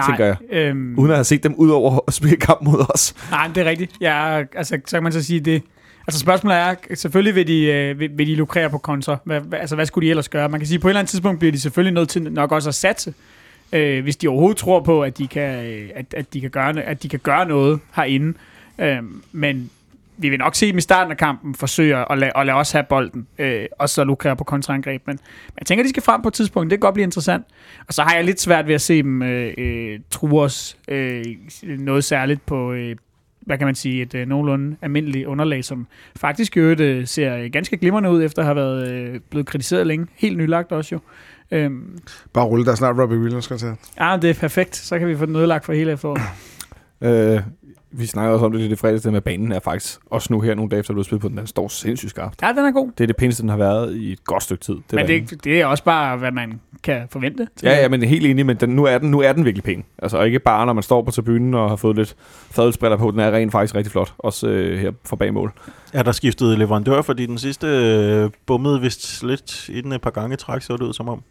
tænker jeg. Øhm, Uden at have set dem ud over at spille kamp mod os. Nej, det er rigtigt. Ja, altså, så kan man så sige det. Altså spørgsmålet er, selvfølgelig vil de, øh, vil, vil de lukrere på kontra. Hvad, hvad, altså hvad skulle de ellers gøre? Man kan sige, på et eller andet tidspunkt bliver de selvfølgelig nødt til nok også at satse. Øh, hvis de overhovedet tror på, at de kan, øh, at, at de kan, gøre, at de kan gøre noget herinde. Øh, men vi vil nok se dem i starten af kampen forsøge at lade, at lade os have bolden, øh, og så lukrere på kontraangreb. Men, men jeg tænker, de skal frem på et tidspunkt. Det kan godt blive interessant. Og så har jeg lidt svært ved at se dem øh, øh, true os øh, noget særligt på, øh, hvad kan man sige, et øh, nogenlunde almindeligt underlag, som faktisk i øvrigt øh, ser ganske glimrende ud, efter at have været øh, blevet kritiseret længe. Helt nylagt også jo. Øhm, Bare rulle, der er snart Robbie Williams-koncert. ja, det er perfekt. Så kan vi få den ødelagt for hele efteråret. Øh, vi snakker også om det i fredags, det med at banen er faktisk også nu her nogle dage efter, du har spillet på den, den står sindssygt skarpt. Ja, den er god. Det er det pæneste, den har været i et godt stykke tid. Det Men er det, er- det er også bare, hvad man kan forvente. Ja, ja, men helt enig, men den, nu, er den, nu er den virkelig pæn. Altså ikke bare, når man står på tribunen og har fået lidt fadelsbriller på, den er rent faktisk rigtig flot, også øh, her fra bag mål. Er der skiftet leverandør, fordi den sidste øh, bummede vist lidt i den et par gange træk, så det ud som om.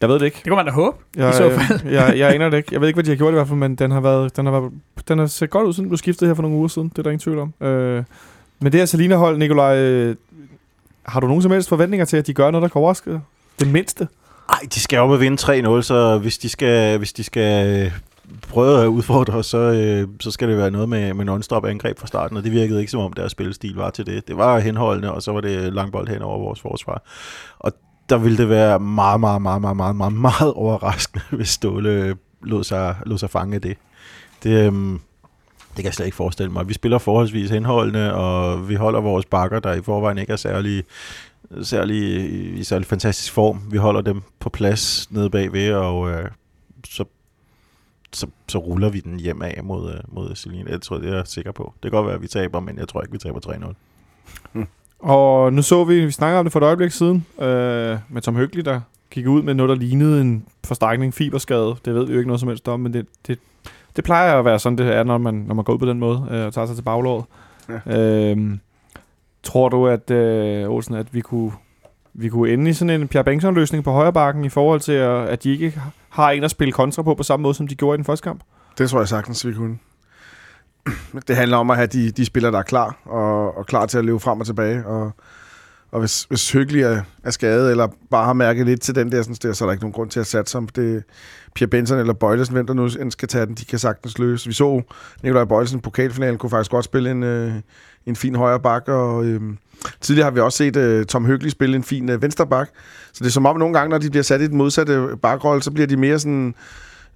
Jeg ved det ikke. Det kunne man da håbe. Jeg, I så fald. øh, jeg, jeg aner det ikke. Jeg ved ikke, hvad de har gjort i hvert fald, men den har, været, den har, været, den har set godt ud, siden den blev skiftet her for nogle uger siden. Det er der ingen tvivl om. Øh, men det her Salina-hold, Nikolaj, øh, har du nogen som helst forventninger til, at de gør noget, der kan overraske det mindste? Ej, de skal op og vinde 3-0, så hvis de skal, hvis de skal øh, prøve at udfordre os, så, øh, så skal det være noget med, med non-stop angreb fra starten, og det virkede ikke som om deres spillestil var til det. Det var henholdende, og så var det langbold hen over vores forsvar. Og der ville det være meget, meget, meget, meget, meget, meget, meget overraskende, hvis Ståle lod sig, lod sig fange det. Det, øhm, det kan jeg slet ikke forestille mig. Vi spiller forholdsvis henholdende, og vi holder vores bakker, der i forvejen ikke er særlig, særlig, i særlig fantastisk form. Vi holder dem på plads nede bagved, og øh, så, så, så ruller vi den hjem af mod, øh, mod Celine. Jeg tror, det er jeg sikker på. Det kan godt være, at vi taber, men jeg tror ikke, vi taber 3-0. Og nu så vi, vi snakker om det for et øjeblik siden, øh, med Tom Høgli, der gik ud med noget, der lignede en forstrækning, fiberskade. Det ved vi jo ikke noget som helst om, men det, det, det plejer at være sådan, det er, når man, når man går ud på den måde øh, og tager sig til baglåret. Ja. Øh, tror du, at, øh, Olsen, at vi kunne, vi kunne ende i sådan en Pierre Bengtsson-løsning på højre bakken i forhold til, at, at de ikke har en at spille kontra på på samme måde, som de gjorde i den første kamp? Det tror jeg sagtens, vi kunne. Det handler om at have de, de spillere, der er klar, og, og klar til at løbe frem og tilbage. Og, og hvis, hvis Hyggelig er, er skadet, eller bare har mærket lidt til den der, sådan der, så er der ikke nogen grund til at satse som det. Pierre Benson eller Bøjlesen, hvem der nu end skal tage den, de kan sagtens løse. Vi så Nikolaj Bøjlesen, pokalfinalen, kunne faktisk godt spille en, øh, en fin højre bak, og øh, tidligere har vi også set øh, Tom Hyggelig spille en fin øh, venstre bak. Så det er som om nogle gange, når de bliver sat i den modsatte bakrolle, så bliver de mere sådan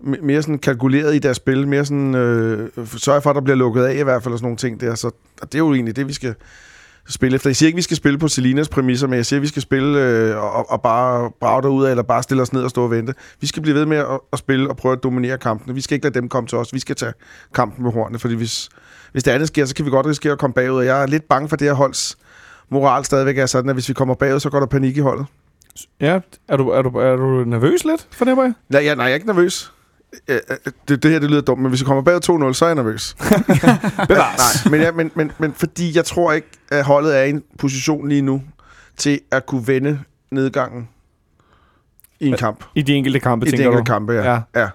mere sådan kalkuleret i deres spil, mere sådan øh, sørge for, at der bliver lukket af i hvert fald og sådan nogle ting der. Så og det er jo egentlig det, vi skal spille efter. Jeg siger ikke, vi skal spille på Selinas præmisser, men jeg siger, vi skal spille øh, og, og bare brage af, eller bare stille os ned og stå og vente. Vi skal blive ved med at, at spille og prøve at dominere kampene. Vi skal ikke lade dem komme til os. Vi skal tage kampen med hornene, fordi hvis, hvis det andet sker, så kan vi godt risikere at komme bagud. Og jeg er lidt bange for det her holds moral stadigvæk er sådan, at hvis vi kommer bagud, så går der panik i holdet. Ja, er du, er du, er du nervøs lidt, fornemmer jeg? Nej, jeg, nej, jeg er ikke nervøs. Øh, Det, det her det lyder dumt, men hvis vi kommer bagud 2-0, så er jeg nervøs. Bevares. Nej, men, ja, men, men, men fordi jeg tror ikke, at holdet er i en position lige nu til at kunne vende nedgangen i en kamp. I de enkelte kampe, I de tænker enkelte du? kampe, ja. ja.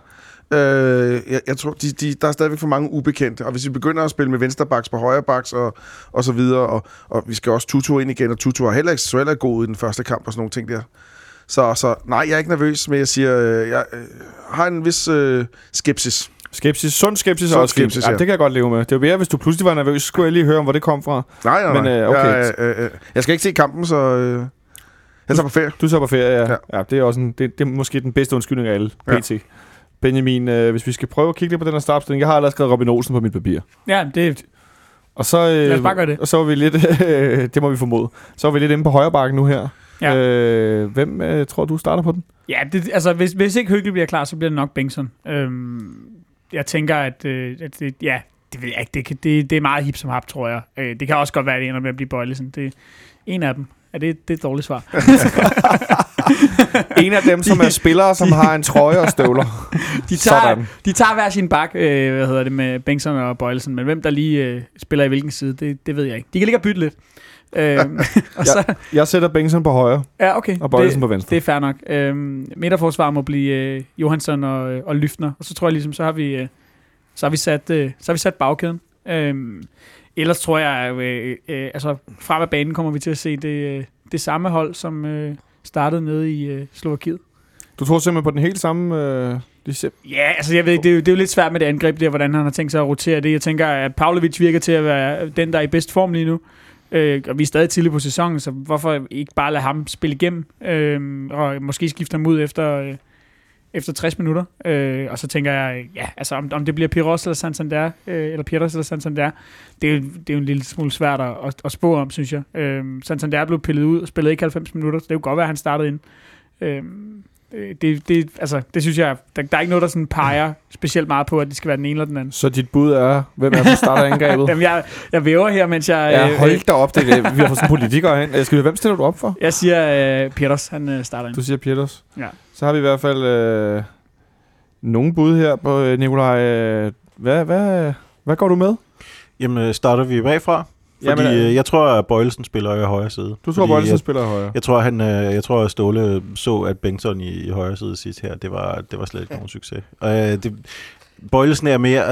Øh, jeg, jeg tror, de, de, der er stadigvæk for mange ubekendte, og hvis vi begynder at spille med vensterbacks på højrebacks og, og så videre, og, og vi skal også Tutu ind igen, og Tutu har heller ikke, så god i den første kamp og sådan nogle ting der, Så, så nej, jeg er ikke nervøs, men jeg siger, øh, jeg øh, har en vis øh, skepsis. Skepsis. Sund skepsis Sund også fint. skepsis, ja. ja. det kan jeg godt leve med. Det er jo mere, hvis du pludselig var nervøs, så skulle jeg lige høre, om, hvor det kom fra. Nej, nej, Men, nej. øh, okay. Jeg, øh, øh, jeg skal ikke se kampen, så øh, jeg tager på ferie. Du så på ferie, ja. ja. Ja. ja det, er også en, det, det er måske den bedste undskyldning af alle, Ja. pt. Benjamin, øh, hvis vi skal prøve at kigge lidt på den her startopstilling. Jeg har allerede skrevet Robin Olsen på mit papir. Ja, det, Og så, øh, Lad os bare gøre det. Og så var vi lidt, det må vi formode, så var vi lidt inde på højre bakken nu her. Ja. Øh, hvem øh, tror du starter på den? ja det, altså, hvis, hvis ikke Hyggelig bliver klar, så bliver det nok Bengtsson. Øhm, jeg tænker, at, øh, at det, ja, det ved jeg ikke. Det, kan, det, det er meget hip som hap, tror jeg. Øh, det kan også godt være, at det ender med at blive Bøjlesen. Det er en af dem. Er det, det er et dårligt svar? En af dem, som er spillere, som har en trøje og støvler. De tager, Sådan. de tager hver sin bak, øh, hvad hedder det, med Bengtsson og Bøjlesen, men hvem der lige øh, spiller i hvilken side, det, det ved jeg ikke. De kan ligge og bytte lidt. Øhm, og så, Jeg sætter Bengtsson på højre, ja, okay. og Bøjlesen på venstre. det er fair nok. Øhm, midterforsvar må blive øh, Johansson og, øh, og Lyftner, og så tror jeg ligesom, så har vi, øh, så har vi, sat, øh, så har vi sat bagkæden. Øhm, ellers tror jeg, øh, øh, altså frem af banen kommer vi til at se det, øh, det samme hold, som øh, startede nede i øh, Slovakiet. Du tror simpelthen på den helt samme... Øh, Ja, altså jeg ved ikke, det er, jo, det er jo lidt svært med det angreb der, hvordan han har tænkt sig at rotere det. Jeg tænker, at Pavlovic virker til at være den, der er i bedst form lige nu. Øh, og vi er stadig tidligt på sæsonen, så hvorfor ikke bare lade ham spille igennem, øh, og måske skifte ham ud efter, øh, efter 60 minutter. Øh, og så tænker jeg, ja, altså om, om det bliver Piros eller Santander, øh, eller Piros eller Santander, det er, jo- det er jo en lille smule svært at, at, at spå om, synes jeg. Øh, Santander blev pillet ud og spillede ikke 90 minutter, så det kunne godt være, at han startede ind. Øh, det, det, altså, det synes jeg, der, der er ikke noget, der sådan peger specielt meget på, at det skal være den ene eller den anden. Så dit bud er, hvem er der starter angrebet? Jamen, jeg, jeg væver her, mens jeg... Ja, øh, hold da op, det det. Vi har fået sådan politikere ind. Jeg skal vi, hvem stiller du op for? Jeg siger, øh, Peters, han øh, starter ind. Du siger Pieters. Ja. Så har vi i hvert fald øh, nogle bud her på øh, Nikolaj. Øh, hvad, hvad, hvad går du med? Jamen, øh, starter vi bagfra? Fordi Jamen, øh, øh, jeg tror, at Bøjelsen spiller i højre side. Du tror, Bøjlesen jeg, spiller højre. jeg tror, han, øh, jeg tror, at Ståle så, at Bengtsson i, i højre side sidst her, det var, det var slet ikke nogen succes. Og, øh, det, Bøjelsen er mere,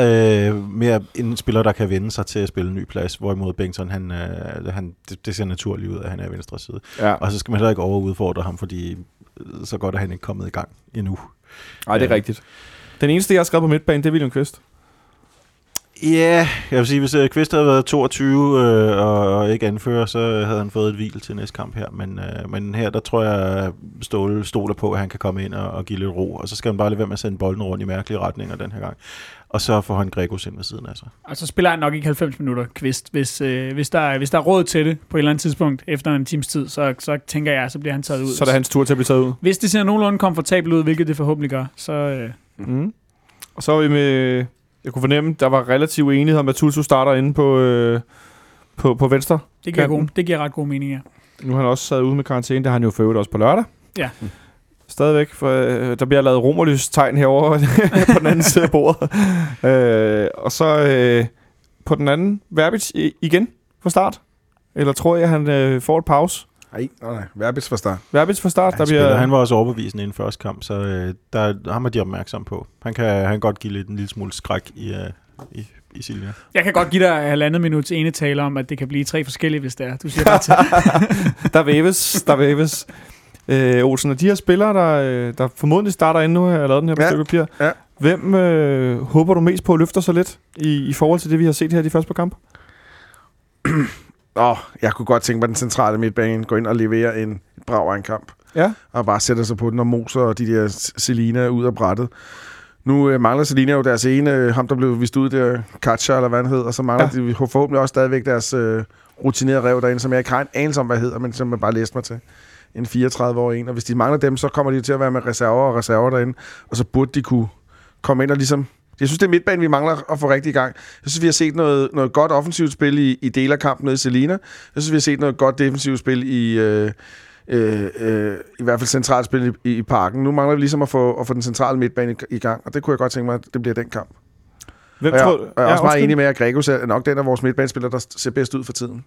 øh, mere en spiller, der kan vende sig til at spille en ny plads, hvorimod Bengtsson, han, øh, han, det, det ser naturligt ud, at han er i venstre side. Ja. Og så skal man heller ikke overudfordre ham, fordi øh, så godt er han ikke kommet i gang endnu. Nej, det er Ja. rigtigt. Den eneste, jeg har skrevet på midtbanen, det er William Kvist. Ja, yeah, jeg vil sige, hvis uh, Kvist havde været 22 øh, og, og ikke anfører, så havde han fået et hvil til næste kamp her. Men, øh, men her, der tror jeg, at Ståle stoler på, at han kan komme ind og, og give lidt ro. Og så skal han bare lade være med at sende bolden rundt i mærkelige retninger den her gang. Og så får han Gregos ind ved siden af sig. Og så spiller han nok ikke 90 minutter kvist. Hvis, øh, hvis, der, er- hvis der er råd til det på et eller andet tidspunkt efter en times tid, så, så tænker jeg, så bliver han taget ud. Så er det hans tur til at blive taget ud. Hvis det ser nogenlunde komfortabelt ud, hvilket det forhåbentlig gør, så... Øh, Mm. Og så er vi med... Jeg kunne fornemme, der var relativ enighed om, at Tutu starter inde på, øh, på, på venstre. det, giver Kanten. god, det giver ret god mening, ja. Nu har han også sad ude med karantæne. Det har han jo for også på lørdag. Ja. Stadigvæk, for øh, der bliver lavet romerlys tegn herovre på den anden side af bordet. Øh, og så øh, på den anden, Verbitz i- igen fra start. Eller tror jeg, han øh, får et pause? Nej, nej, nej. Verbis fra start. Verbitz fra start, Han, der spiller, bliver... han var også overbevisende i den første kamp, så øh, der, ham er de opmærksom på. Han kan, han kan godt give lidt, en lille smule skræk i, øh, i, i Silja. Jeg kan godt give dig halvandet minuts ene tale om, at det kan blive tre forskellige, hvis det er. Du siger bare til. der væves, der væves. Øh, Olsen, og de her spillere, der, øh, der formodentlig starter ind nu, har jeg lavet den her på Ja, papir. ja. Hvem øh, håber du mest på løfter sig lidt i, i forhold til det, vi har set her i de første par kampe? Åh, jeg kunne godt tænke mig, at den centrale midtbane går ind og leverer en brav af en kamp. Ja. Og bare sætter sig på den og moser og de der Selina ud af brættet. Nu øh, mangler Selina jo deres ene, øh, ham der blev vist ud der, Katja eller hvad han hed, og så mangler ja. de forhåbentlig også stadigvæk deres øh, rutinerede rev derinde, som jeg ikke har en anelse om, hvad hedder, men som jeg bare læste mig til. En 34-årig en, og hvis de mangler dem, så kommer de til at være med reserver og reserver derinde, og så burde de kunne komme ind og ligesom jeg synes, det er midtbanen, vi mangler at få rigtig i gang. Jeg synes, vi har set noget, noget godt offensivt spil i, i del af kampen nede i Selina. Jeg synes, vi har set noget godt defensivt spil i, øh, øh, øh, i hvert fald centralt spil i, i parken. Nu mangler vi ligesom at få, at få den centrale midtbane i, i gang, og det kunne jeg godt tænke mig, at det bliver den kamp. Hvem Og jeg, tror, og jeg er også meget enig med, at Gregos er nok den af vores midtbanespillere, der ser bedst ud for tiden.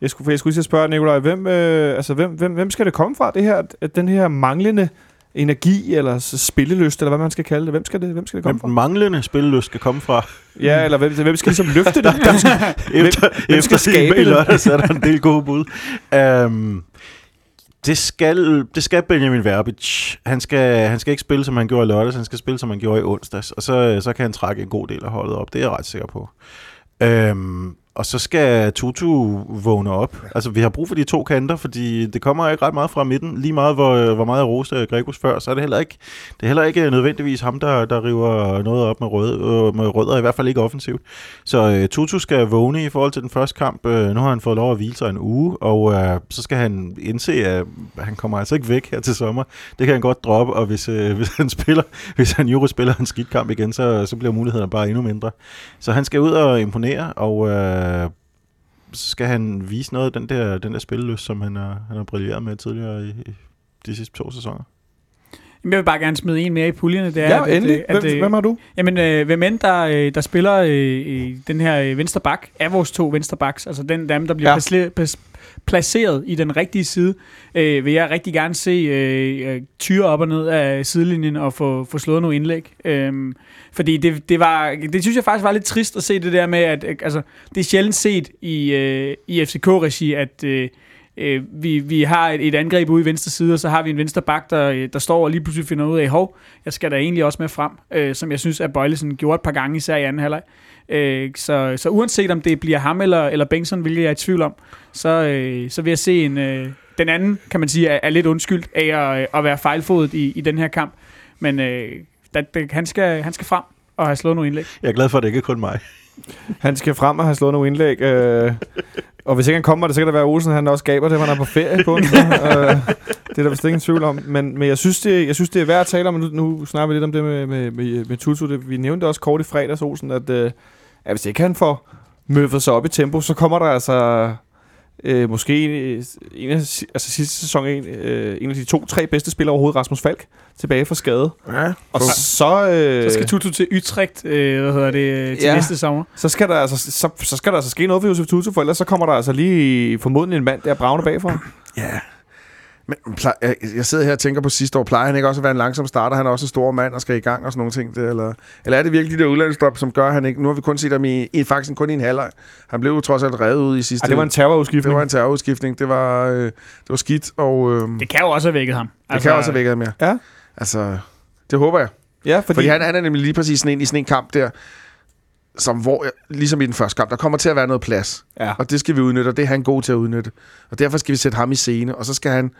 Jeg skulle, jeg skulle lige spørge Nikolaj, hvem, øh, altså, hvem, hvem, hvem skal det komme fra, det her, at den her manglende energi, eller spillelyst, eller hvad man skal kalde det? Hvem skal det, hvem skal det Hvem komme fra? den manglende spillelyst skal komme fra. Ja, eller hvem, hvem skal ligesom løfte det? Hvem skal, efter, hvem skal efter skabe det? lørdag, så er der en del gode bud. Um, Det skal, det skal Benjamin Verbic. Han skal, han skal ikke spille, som han gjorde i lørdags, han skal spille, som han gjorde i onsdags. Og så, så kan han trække en god del af holdet op. Det er jeg ret sikker på. Øhm, og så skal Tutu vågne op. Altså, vi har brug for de to kanter, fordi det kommer ikke ret meget fra midten. Lige meget, hvor, hvor meget jeg roste Gregus før, så er det heller ikke, det er heller ikke nødvendigvis ham, der, der river noget op med, rød, øh, med rødder, i hvert fald ikke offensivt. Så uh, Tutu skal vågne i forhold til den første kamp. Uh, nu har han fået lov at hvile sig en uge, og uh, så skal han indse, at han kommer altså ikke væk her til sommer. Det kan han godt droppe, og hvis, uh, hvis han spiller, hvis han jo spiller en skidt kamp igen, så, så bliver mulighederne bare endnu mindre. Så han skal ud og imponere, og Øh, så skal han vise noget af den der, den der spillelyst, som han har, han har brilleret med tidligere i, i de sidste to sæsoner. Jeg vil bare gerne smide en mere i puljerne. Det er, Ja, at, endelig. At, Hvem, at, hvem har du? Jamen, øh, hvem end der, øh, der spiller øh, i den her øh, venstre bak, er vores to venstre backs, altså den dem, der bliver Ja. plas- placeret i den rigtige side, øh, vil jeg rigtig gerne se øh, øh, tyre op og ned af sidelinjen og få, få slået nogle indlæg. Øhm, fordi det, det, var, det synes jeg faktisk var lidt trist at se det der med, at øh, altså, det er sjældent set i, øh, i FCK-regi, at øh, øh, vi, vi har et, et angreb ude i venstre side, og så har vi en venstre bak, der, der står og lige pludselig finder ud af, hov, jeg skal da egentlig også med frem, øh, som jeg synes, at Bøjlesen gjorde et par gange, især i anden halvleg. Øh, så, så uanset om det bliver ham eller, eller Bengtsson, hvilket jeg er i tvivl om, så, øh, så vil jeg se en... Øh, den anden, kan man sige, er, er lidt undskyldt af at, øh, at være fejlfodet i, i den her kamp. Men øh, da, da, han, skal, han skal frem og have slået nogle indlæg. Jeg er glad for, at det ikke er kun mig. Han skal frem og have slået nogle indlæg. Øh, og hvis ikke han kommer, det så kan det være Olsen, han også gaber det, han er på ferie på øh, det er der vist ingen tvivl om. Men, men jeg, synes, det, jeg synes, det er værd at tale om, nu, nu snakker vi lidt om det med, med, med, med Tutu. Det, vi nævnte også kort i fredags, Olsen, at, øh, at hvis ikke han får møffet sig op i tempo, så kommer der altså øh, måske en, en af, altså sidste sæson en, øh, en af de to-tre bedste spillere overhovedet, Rasmus Falk, tilbage fra skade. Ja, Og så... Øh, Så skal Tutu til Utrecht, øh, hvad hedder det, øh, til Ja. ja. næste sommer. så skal, der altså, så, så skal der altså ske noget for Josef Tutu, for ellers så kommer der altså lige formodentlig en mand der bravende bagfra. Ja. Men plej, jeg, sidder her og tænker på sidste år, plejer han ikke også at være en langsom starter? Han er også en stor mand og skal i gang og sådan nogle ting. Det, eller, eller er det virkelig de der udlandsstop, som gør, han ikke... Nu har vi kun set ham i, i faktisk kun i en halvleg. Han blev jo trods alt revet ud i sidste... Ej, det var en det terrorudskiftning. var en terrorudskiftning. Det var, øh, det var skidt, og øh, det, Det kan jo også have vækket ham. det kan også have vækket mere. Ja. Altså, det håber jeg. Ja, fordi, Fordi han, han er nemlig lige præcis sådan en, i sådan en kamp der, som hvor, ligesom i den første kamp, der kommer til at være noget plads. Ja. Og det skal vi udnytte, og det er han god til at udnytte. Og derfor skal vi sætte ham i scene, og så skal han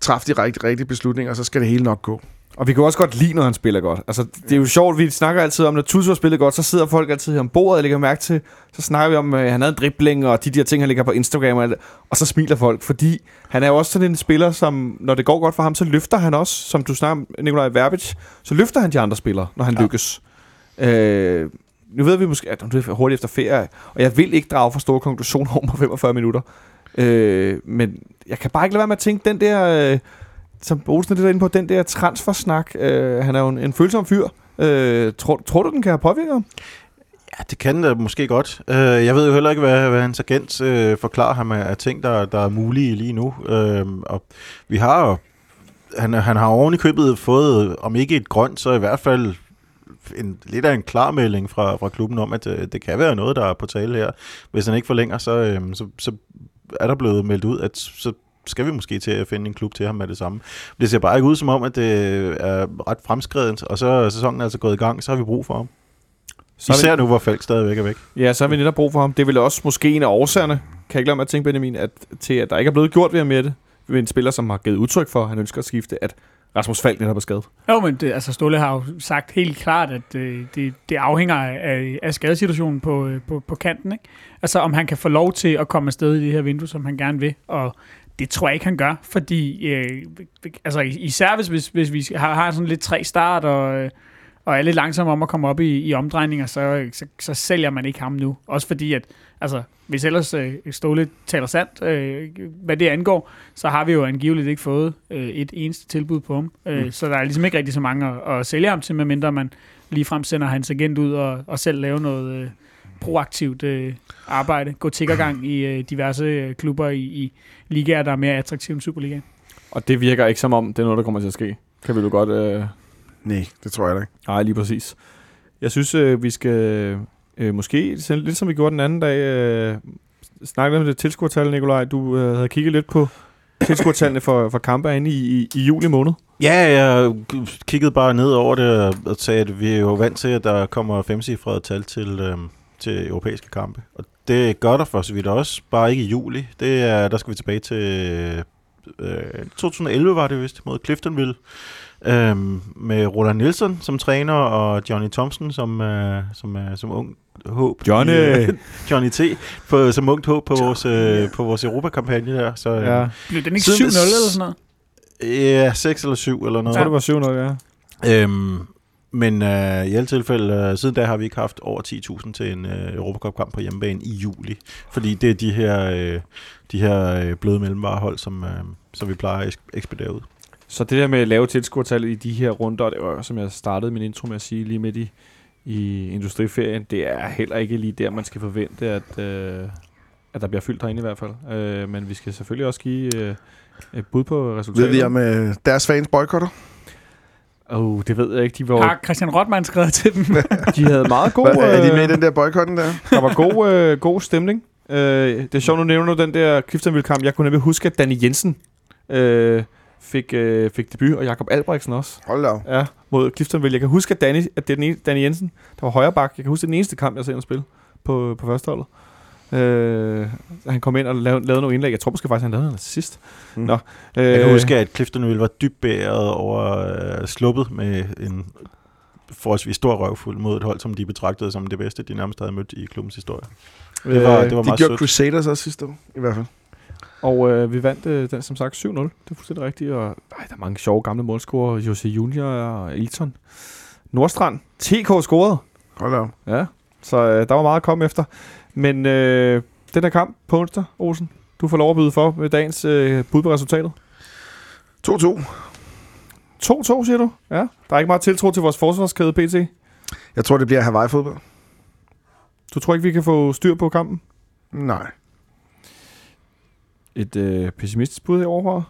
træffe de rigtige, rigtige beslutninger, og så skal det hele nok gå. Og vi kan også godt lide, når han spiller godt. Altså, det er jo sjovt, vi snakker altid om, når Tutu har spillet godt, så sidder folk altid her om bordet og lægger mærke til, så snakker vi om, at han havde en dribling, og de der ting, han lægger på Instagram, og, alt og så smiler folk, fordi han er jo også sådan en spiller, som, når det går godt for ham, så løfter han også, som du snakker om, Nikolaj Verbic, så løfter han de andre spillere, når han ja. lykkes. Øh, nu ved vi måske, at det er hurtigt efter ferie, og jeg vil ikke drage for store konklusioner om på 45 minutter. Øh, men jeg kan bare ikke lade være med at tænke, den der... Øh, som Olsen er lidt inde på, den der transfersnak, øh, han er jo en, en følsom fyr. Øh, tror, tror du, den kan have påvirket ham? Ja, det kan det måske godt. Øh, jeg ved jo heller ikke, hvad, hvad hans agent øh, forklarer ham af, af ting, der, der er mulige lige nu. Øh, og vi har jo... Han, han har oven i købet fået, om ikke et grønt, så i hvert fald en, lidt af en klarmelding fra, fra klubben om, at uh, det kan være noget, der er på tale her. Hvis han ikke forlænger, så, uh, så, så er der blevet meldt ud, at så skal vi måske til at finde en klub til ham med det samme. Det ser bare ikke ud som om, at det er ret fremskredent, og så er sæsonen altså gået i gang, så har vi brug for ham. Så Især nu, hvor Falk stadigvæk er væk. Ja, så har vi netop brug for ham. Det er vel også måske en af årsagerne, kan jeg ikke lade mig at tænke, Benjamin, at, til at der ikke er blevet gjort ved ham med det, ved en spiller, som har givet udtryk for, at han ønsker at skifte, at Rasmus Falk netop er skadet. Jo, men det, altså Ståle har jo sagt helt klart, at øh, det, det afhænger af, af skadesituationen på, øh, på, på kanten. Ikke? Altså om han kan få lov til at komme afsted i det her vindue, som han gerne vil. Og det tror jeg ikke, han gør, fordi øh, altså, især hvis, hvis, hvis vi har, har sådan lidt tre start og, øh, og er lidt langsomme om at komme op i, i omdrejninger, så, så, så sælger man ikke ham nu. Også fordi, at altså, hvis ellers øh, Ståle taler sandt, øh, hvad det angår, så har vi jo angiveligt ikke fået øh, et eneste tilbud på ham. Øh, Mm. Så der er ligesom ikke rigtig så mange at, at sælge ham til, medmindre man ligefrem sender hans agent ud og, og selv lave noget øh, proaktivt øh, arbejde. Gå tiggergang i øh, diverse øh, klubber i, i ligaer, der er mere attraktive end Superligaen. Og det virker ikke som om, det er noget, der kommer til at ske. Kan vi jo godt... Øh... Nej, det tror jeg da ikke. Nej, lige præcis. Jeg synes, øh, vi skal øh, måske, lidt som vi gjorde den anden dag, øh, snakke lidt om det tilskuertal, Nikolaj. Du øh, havde kigget lidt på tilskuertallene for, for kampe er inde i, i, i juli måned? Ja, jeg kiggede bare ned over det og sagde, at vi er jo vant til, at der kommer femcifrede tal til, øhm, til europæiske kampe. Og det gør der for så vidt også, bare ikke i juli. Det er, der skal vi tilbage til øh, 2011 var det vist, mod Cliftonville. Øhm, med Roland Nielsen som træner, og Johnny Thompson som, øh, som, øh, som ung håb. Johnny! I, øh, Johnny T. På, som ungt håb på vores, øh, på vores Europakampagne der. Så, øh, Ja. Blev den ikke 7-0 Siden- eller sådan noget? Ja, 6 eller 7 eller Jeg noget. tror, det var 700, ja. Øhm, men øh, i alle tilfælde, øh, siden da har vi ikke haft over 10.000 til en øh, Europacup-kamp på hjemmebane i juli. Fordi det er de her, øh, de her øh, bløde mellemvarehold, som, øh, som vi plejer at eks- ekspedere ud. Så det der med lave tilskuertal i de her runder, det var som jeg startede min intro med at sige lige midt i, i industriferien, det er heller ikke lige der, man skal forvente, at, øh, at der bliver fyldt herinde i hvert fald. Øh, men vi skal selvfølgelig også give øh, et bud på resultatet. Ved vi om øh, deres fans boykotter? Oh, det ved jeg ikke. De, var, Har Christian Rottmann skrevet til dem? de havde meget god... Hvad, er de med i øh, den der boykotten der? Der var god, øh, god stemning. Øh, det er sjovt, nu nævner du den der Cliftonville-kamp. Jeg kunne nemlig huske, at Danny Jensen øh, fik, øh, fik debut, og Jakob Albrechtsen også. Hold da. Ja, mod Cliftonville. Jeg kan huske, at, Danny, at det er den ene, Danny Jensen, der var højre bak. Jeg kan huske, det er den eneste kamp, jeg har set ham spille på, på førsteholdet. Øh, han kom ind og lavede, lavede nogle indlæg. Jeg tror måske faktisk, han lavede noget sidst. Mm. Nå, øh, Jeg kan huske, at Cliftonville var dybt bæret over øh, sluppet med en forholdsvis stor røvfuld mod et hold, som de betragtede som det bedste, de nærmest havde mødt i klubbens historie. Det var, det var De meget gjorde sødt. Crusaders også sidste år, i hvert fald. Og øh, vi vandt øh, den som sagt 7-0. Det er fuldstændig rigtigt. Og ej, der er mange sjove gamle målscorer. Jose Junior og Elton. Nordstrand. TK scorede. Hold op. Ja, så øh, der var meget at komme efter. Men øh, den her kamp på onsdag, Olsen, du får lov at byde for med dagens øh, bud på resultatet. 2-2. 2-2, siger du? Ja. Der er ikke meget tiltro til vores forsvarskæde, PT. Jeg tror, det bliver Hawaii-fodbold. Du tror ikke, vi kan få styr på kampen? Nej. Et øh, pessimistisk bud herovre.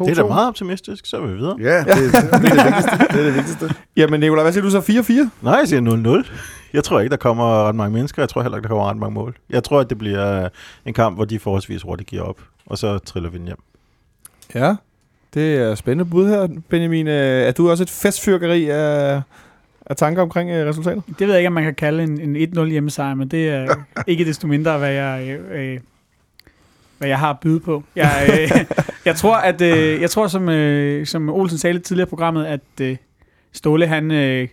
2-2. Det er da meget optimistisk, så er vi videre. Ja, det, det, det, er det vigtigste. Det er det vigtigste. Jamen, Nicolaj, hvad siger du så? 4-4? Nej, jeg siger 0-0. Jeg tror ikke, der kommer ret mange mennesker. Jeg tror heller ikke, der kommer ret mange mål. Jeg tror, at det bliver en kamp, hvor de forholdsvis hurtigt giver op. Og så triller vi den hjem. Ja, det er spændende bud her, Benjamin. Øh, Er du også et festfyrkeri af, af tanker omkring øh, resultatet? Det ved jeg ikke, om man kan kalde en, en 1-0 hjemmesejr, men det er ikke desto mindre, hvad jeg, øh, øh, hvad jeg har at byde på. Jeg, øh, jeg tror, at øh, jeg tror som, øh, som Olsen sagde lidt tidligere i programmet, at øh, Ståle han øh,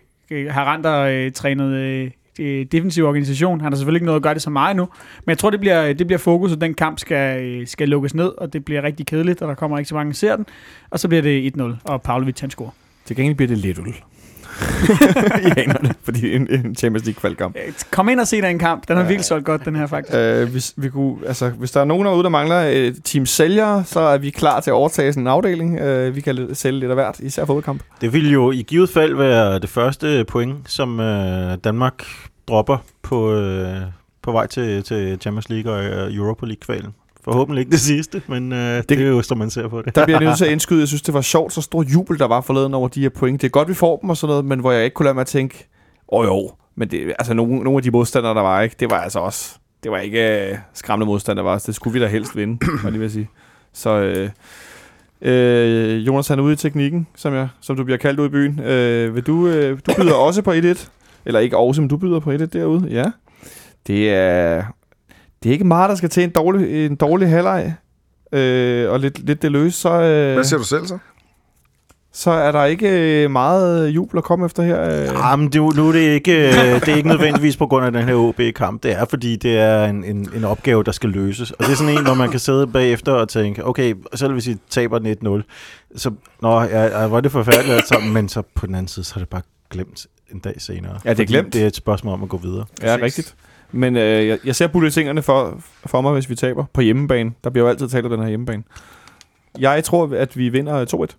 har rent og øh, trænet øh, øh, defensiv organisation. Han har selvfølgelig ikke noget at gøre det så meget nu, men jeg tror, det bliver, det bliver fokus, og den kamp skal, øh, skal lukkes ned, og det bliver rigtig kedeligt, og der kommer ikke så mange, der ser den. Og så bliver det 1-0, og Pavlovic han scorer. Til gengæld bliver det lidt øl. I anerne, fordi en, en Champions League kvalkamp. Øh, Kom ind og se den kamp. Den har virkelig solgt godt, den her faktisk. Øh, hvis, vi kunne, altså, hvis der er nogen derude, der mangler et team sælgere, så er vi klar til at overtage sådan en afdeling. Øh, vi kan lidt- sælge lidt af hvert, især fodboldkamp. Det vil jo i givet fald være det første point, som øh, Danmark dropper på, øh, på vej til, til Champions League og øh, Europa League-kvalen. Forhåbentlig ikke det sidste, men øh, det, det er jo, som man ser på det. Der bliver jeg nødt til at indskyde. Jeg synes, det var sjovt, så stor jubel, der var forleden over de her point. Det er godt, vi får dem og sådan noget, men hvor jeg ikke kunne lade mig at tænke, åh oh, jo, men det, altså nogle, nogle af de modstandere, der var, ikke, det var altså også, det var ikke øh, skræmmende modstandere, var, det skulle vi da helst vinde, var lige vil sige. Så øh, øh, Jonas han er ude i teknikken, som, jeg, som du bliver kaldt ud i byen. Øh, vil du, øh, du byder også på 1-1, eller ikke også, men du byder på 1-1 derude, ja. Det er, det er ikke meget, der skal til en dårlig, en dårlig halvleg, øh, og lidt, lidt det løse, så, øh, Hvad siger du selv så? så er der ikke øh, meget jubel at komme efter her. Øh. Ja, men det, er nu er det ikke, øh, det er ikke nødvendigvis på grund af den her OB-kamp. Det er, fordi det er en, en, en opgave, der skal løses. Og det er sådan en, hvor man kan sidde bagefter og tænke, okay, selv hvis I taber den 1-0, så nå, ja, ja, var det forfærdeligt alt sammen, men så på den anden side, så er det bare glemt en dag senere. Ja, det er glemt. Det er et spørgsmål om at gå videre. Ja, rigtigt. Men øh, jeg, jeg ser bulletingerne for, for mig, hvis vi taber på hjemmebane. Der bliver jo altid talt om den her hjemmebane. Jeg tror, at vi vinder øh, 2-1.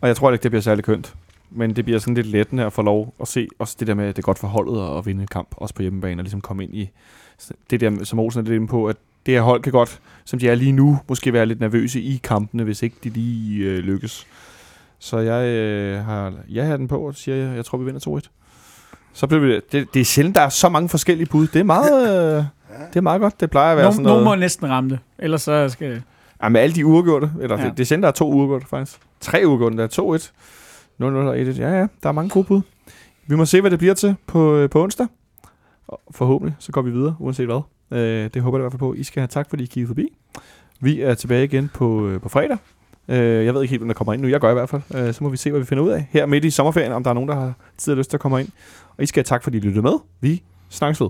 Og jeg tror ikke, det bliver særlig kønt. Men det bliver sådan lidt lettende at få lov at se også det der med, at det er godt for holdet at vinde en kamp, også på hjemmebane, og ligesom komme ind i det der, som Olsen er lidt inde på, at det her hold kan godt, som de er lige nu, måske være lidt nervøse i kampene, hvis ikke de lige øh, lykkes. Så jeg øh, har jeg har den på, og siger, jeg, jeg tror, vi vinder 2-1. Så bliver vi, det, det er sjældent, der er så mange forskellige bud. Det er meget, øh, det er meget godt. Det plejer at være Nogen, sådan nogen må noget. næsten ramme det, ellers så skal... Ja, med alle de uafgjorte, eller Ja. det, det sender der er to uafgjorte faktisk. Tre uafgjorte, der er 2-1, 0-0 og 1-1. Ja, ja, der er mange gode bud. Vi må se, hvad det bliver til på, øh, på onsdag. Og forhåbentlig, så går vi videre, uanset hvad. Øh, det håber jeg i hvert fald på. I skal have tak, fordi I kiggede forbi. Vi er tilbage igen på, øh, på fredag. Øh, jeg ved ikke helt, hvem der kommer ind nu. Jeg gør i hvert fald. Øh, så må vi se, hvad vi finder ud af her midt i sommerferien, om der er nogen, der har tid og lyst til at komme ind. Og I skal have tak, fordi I lyttede med. Vi snakkes ved.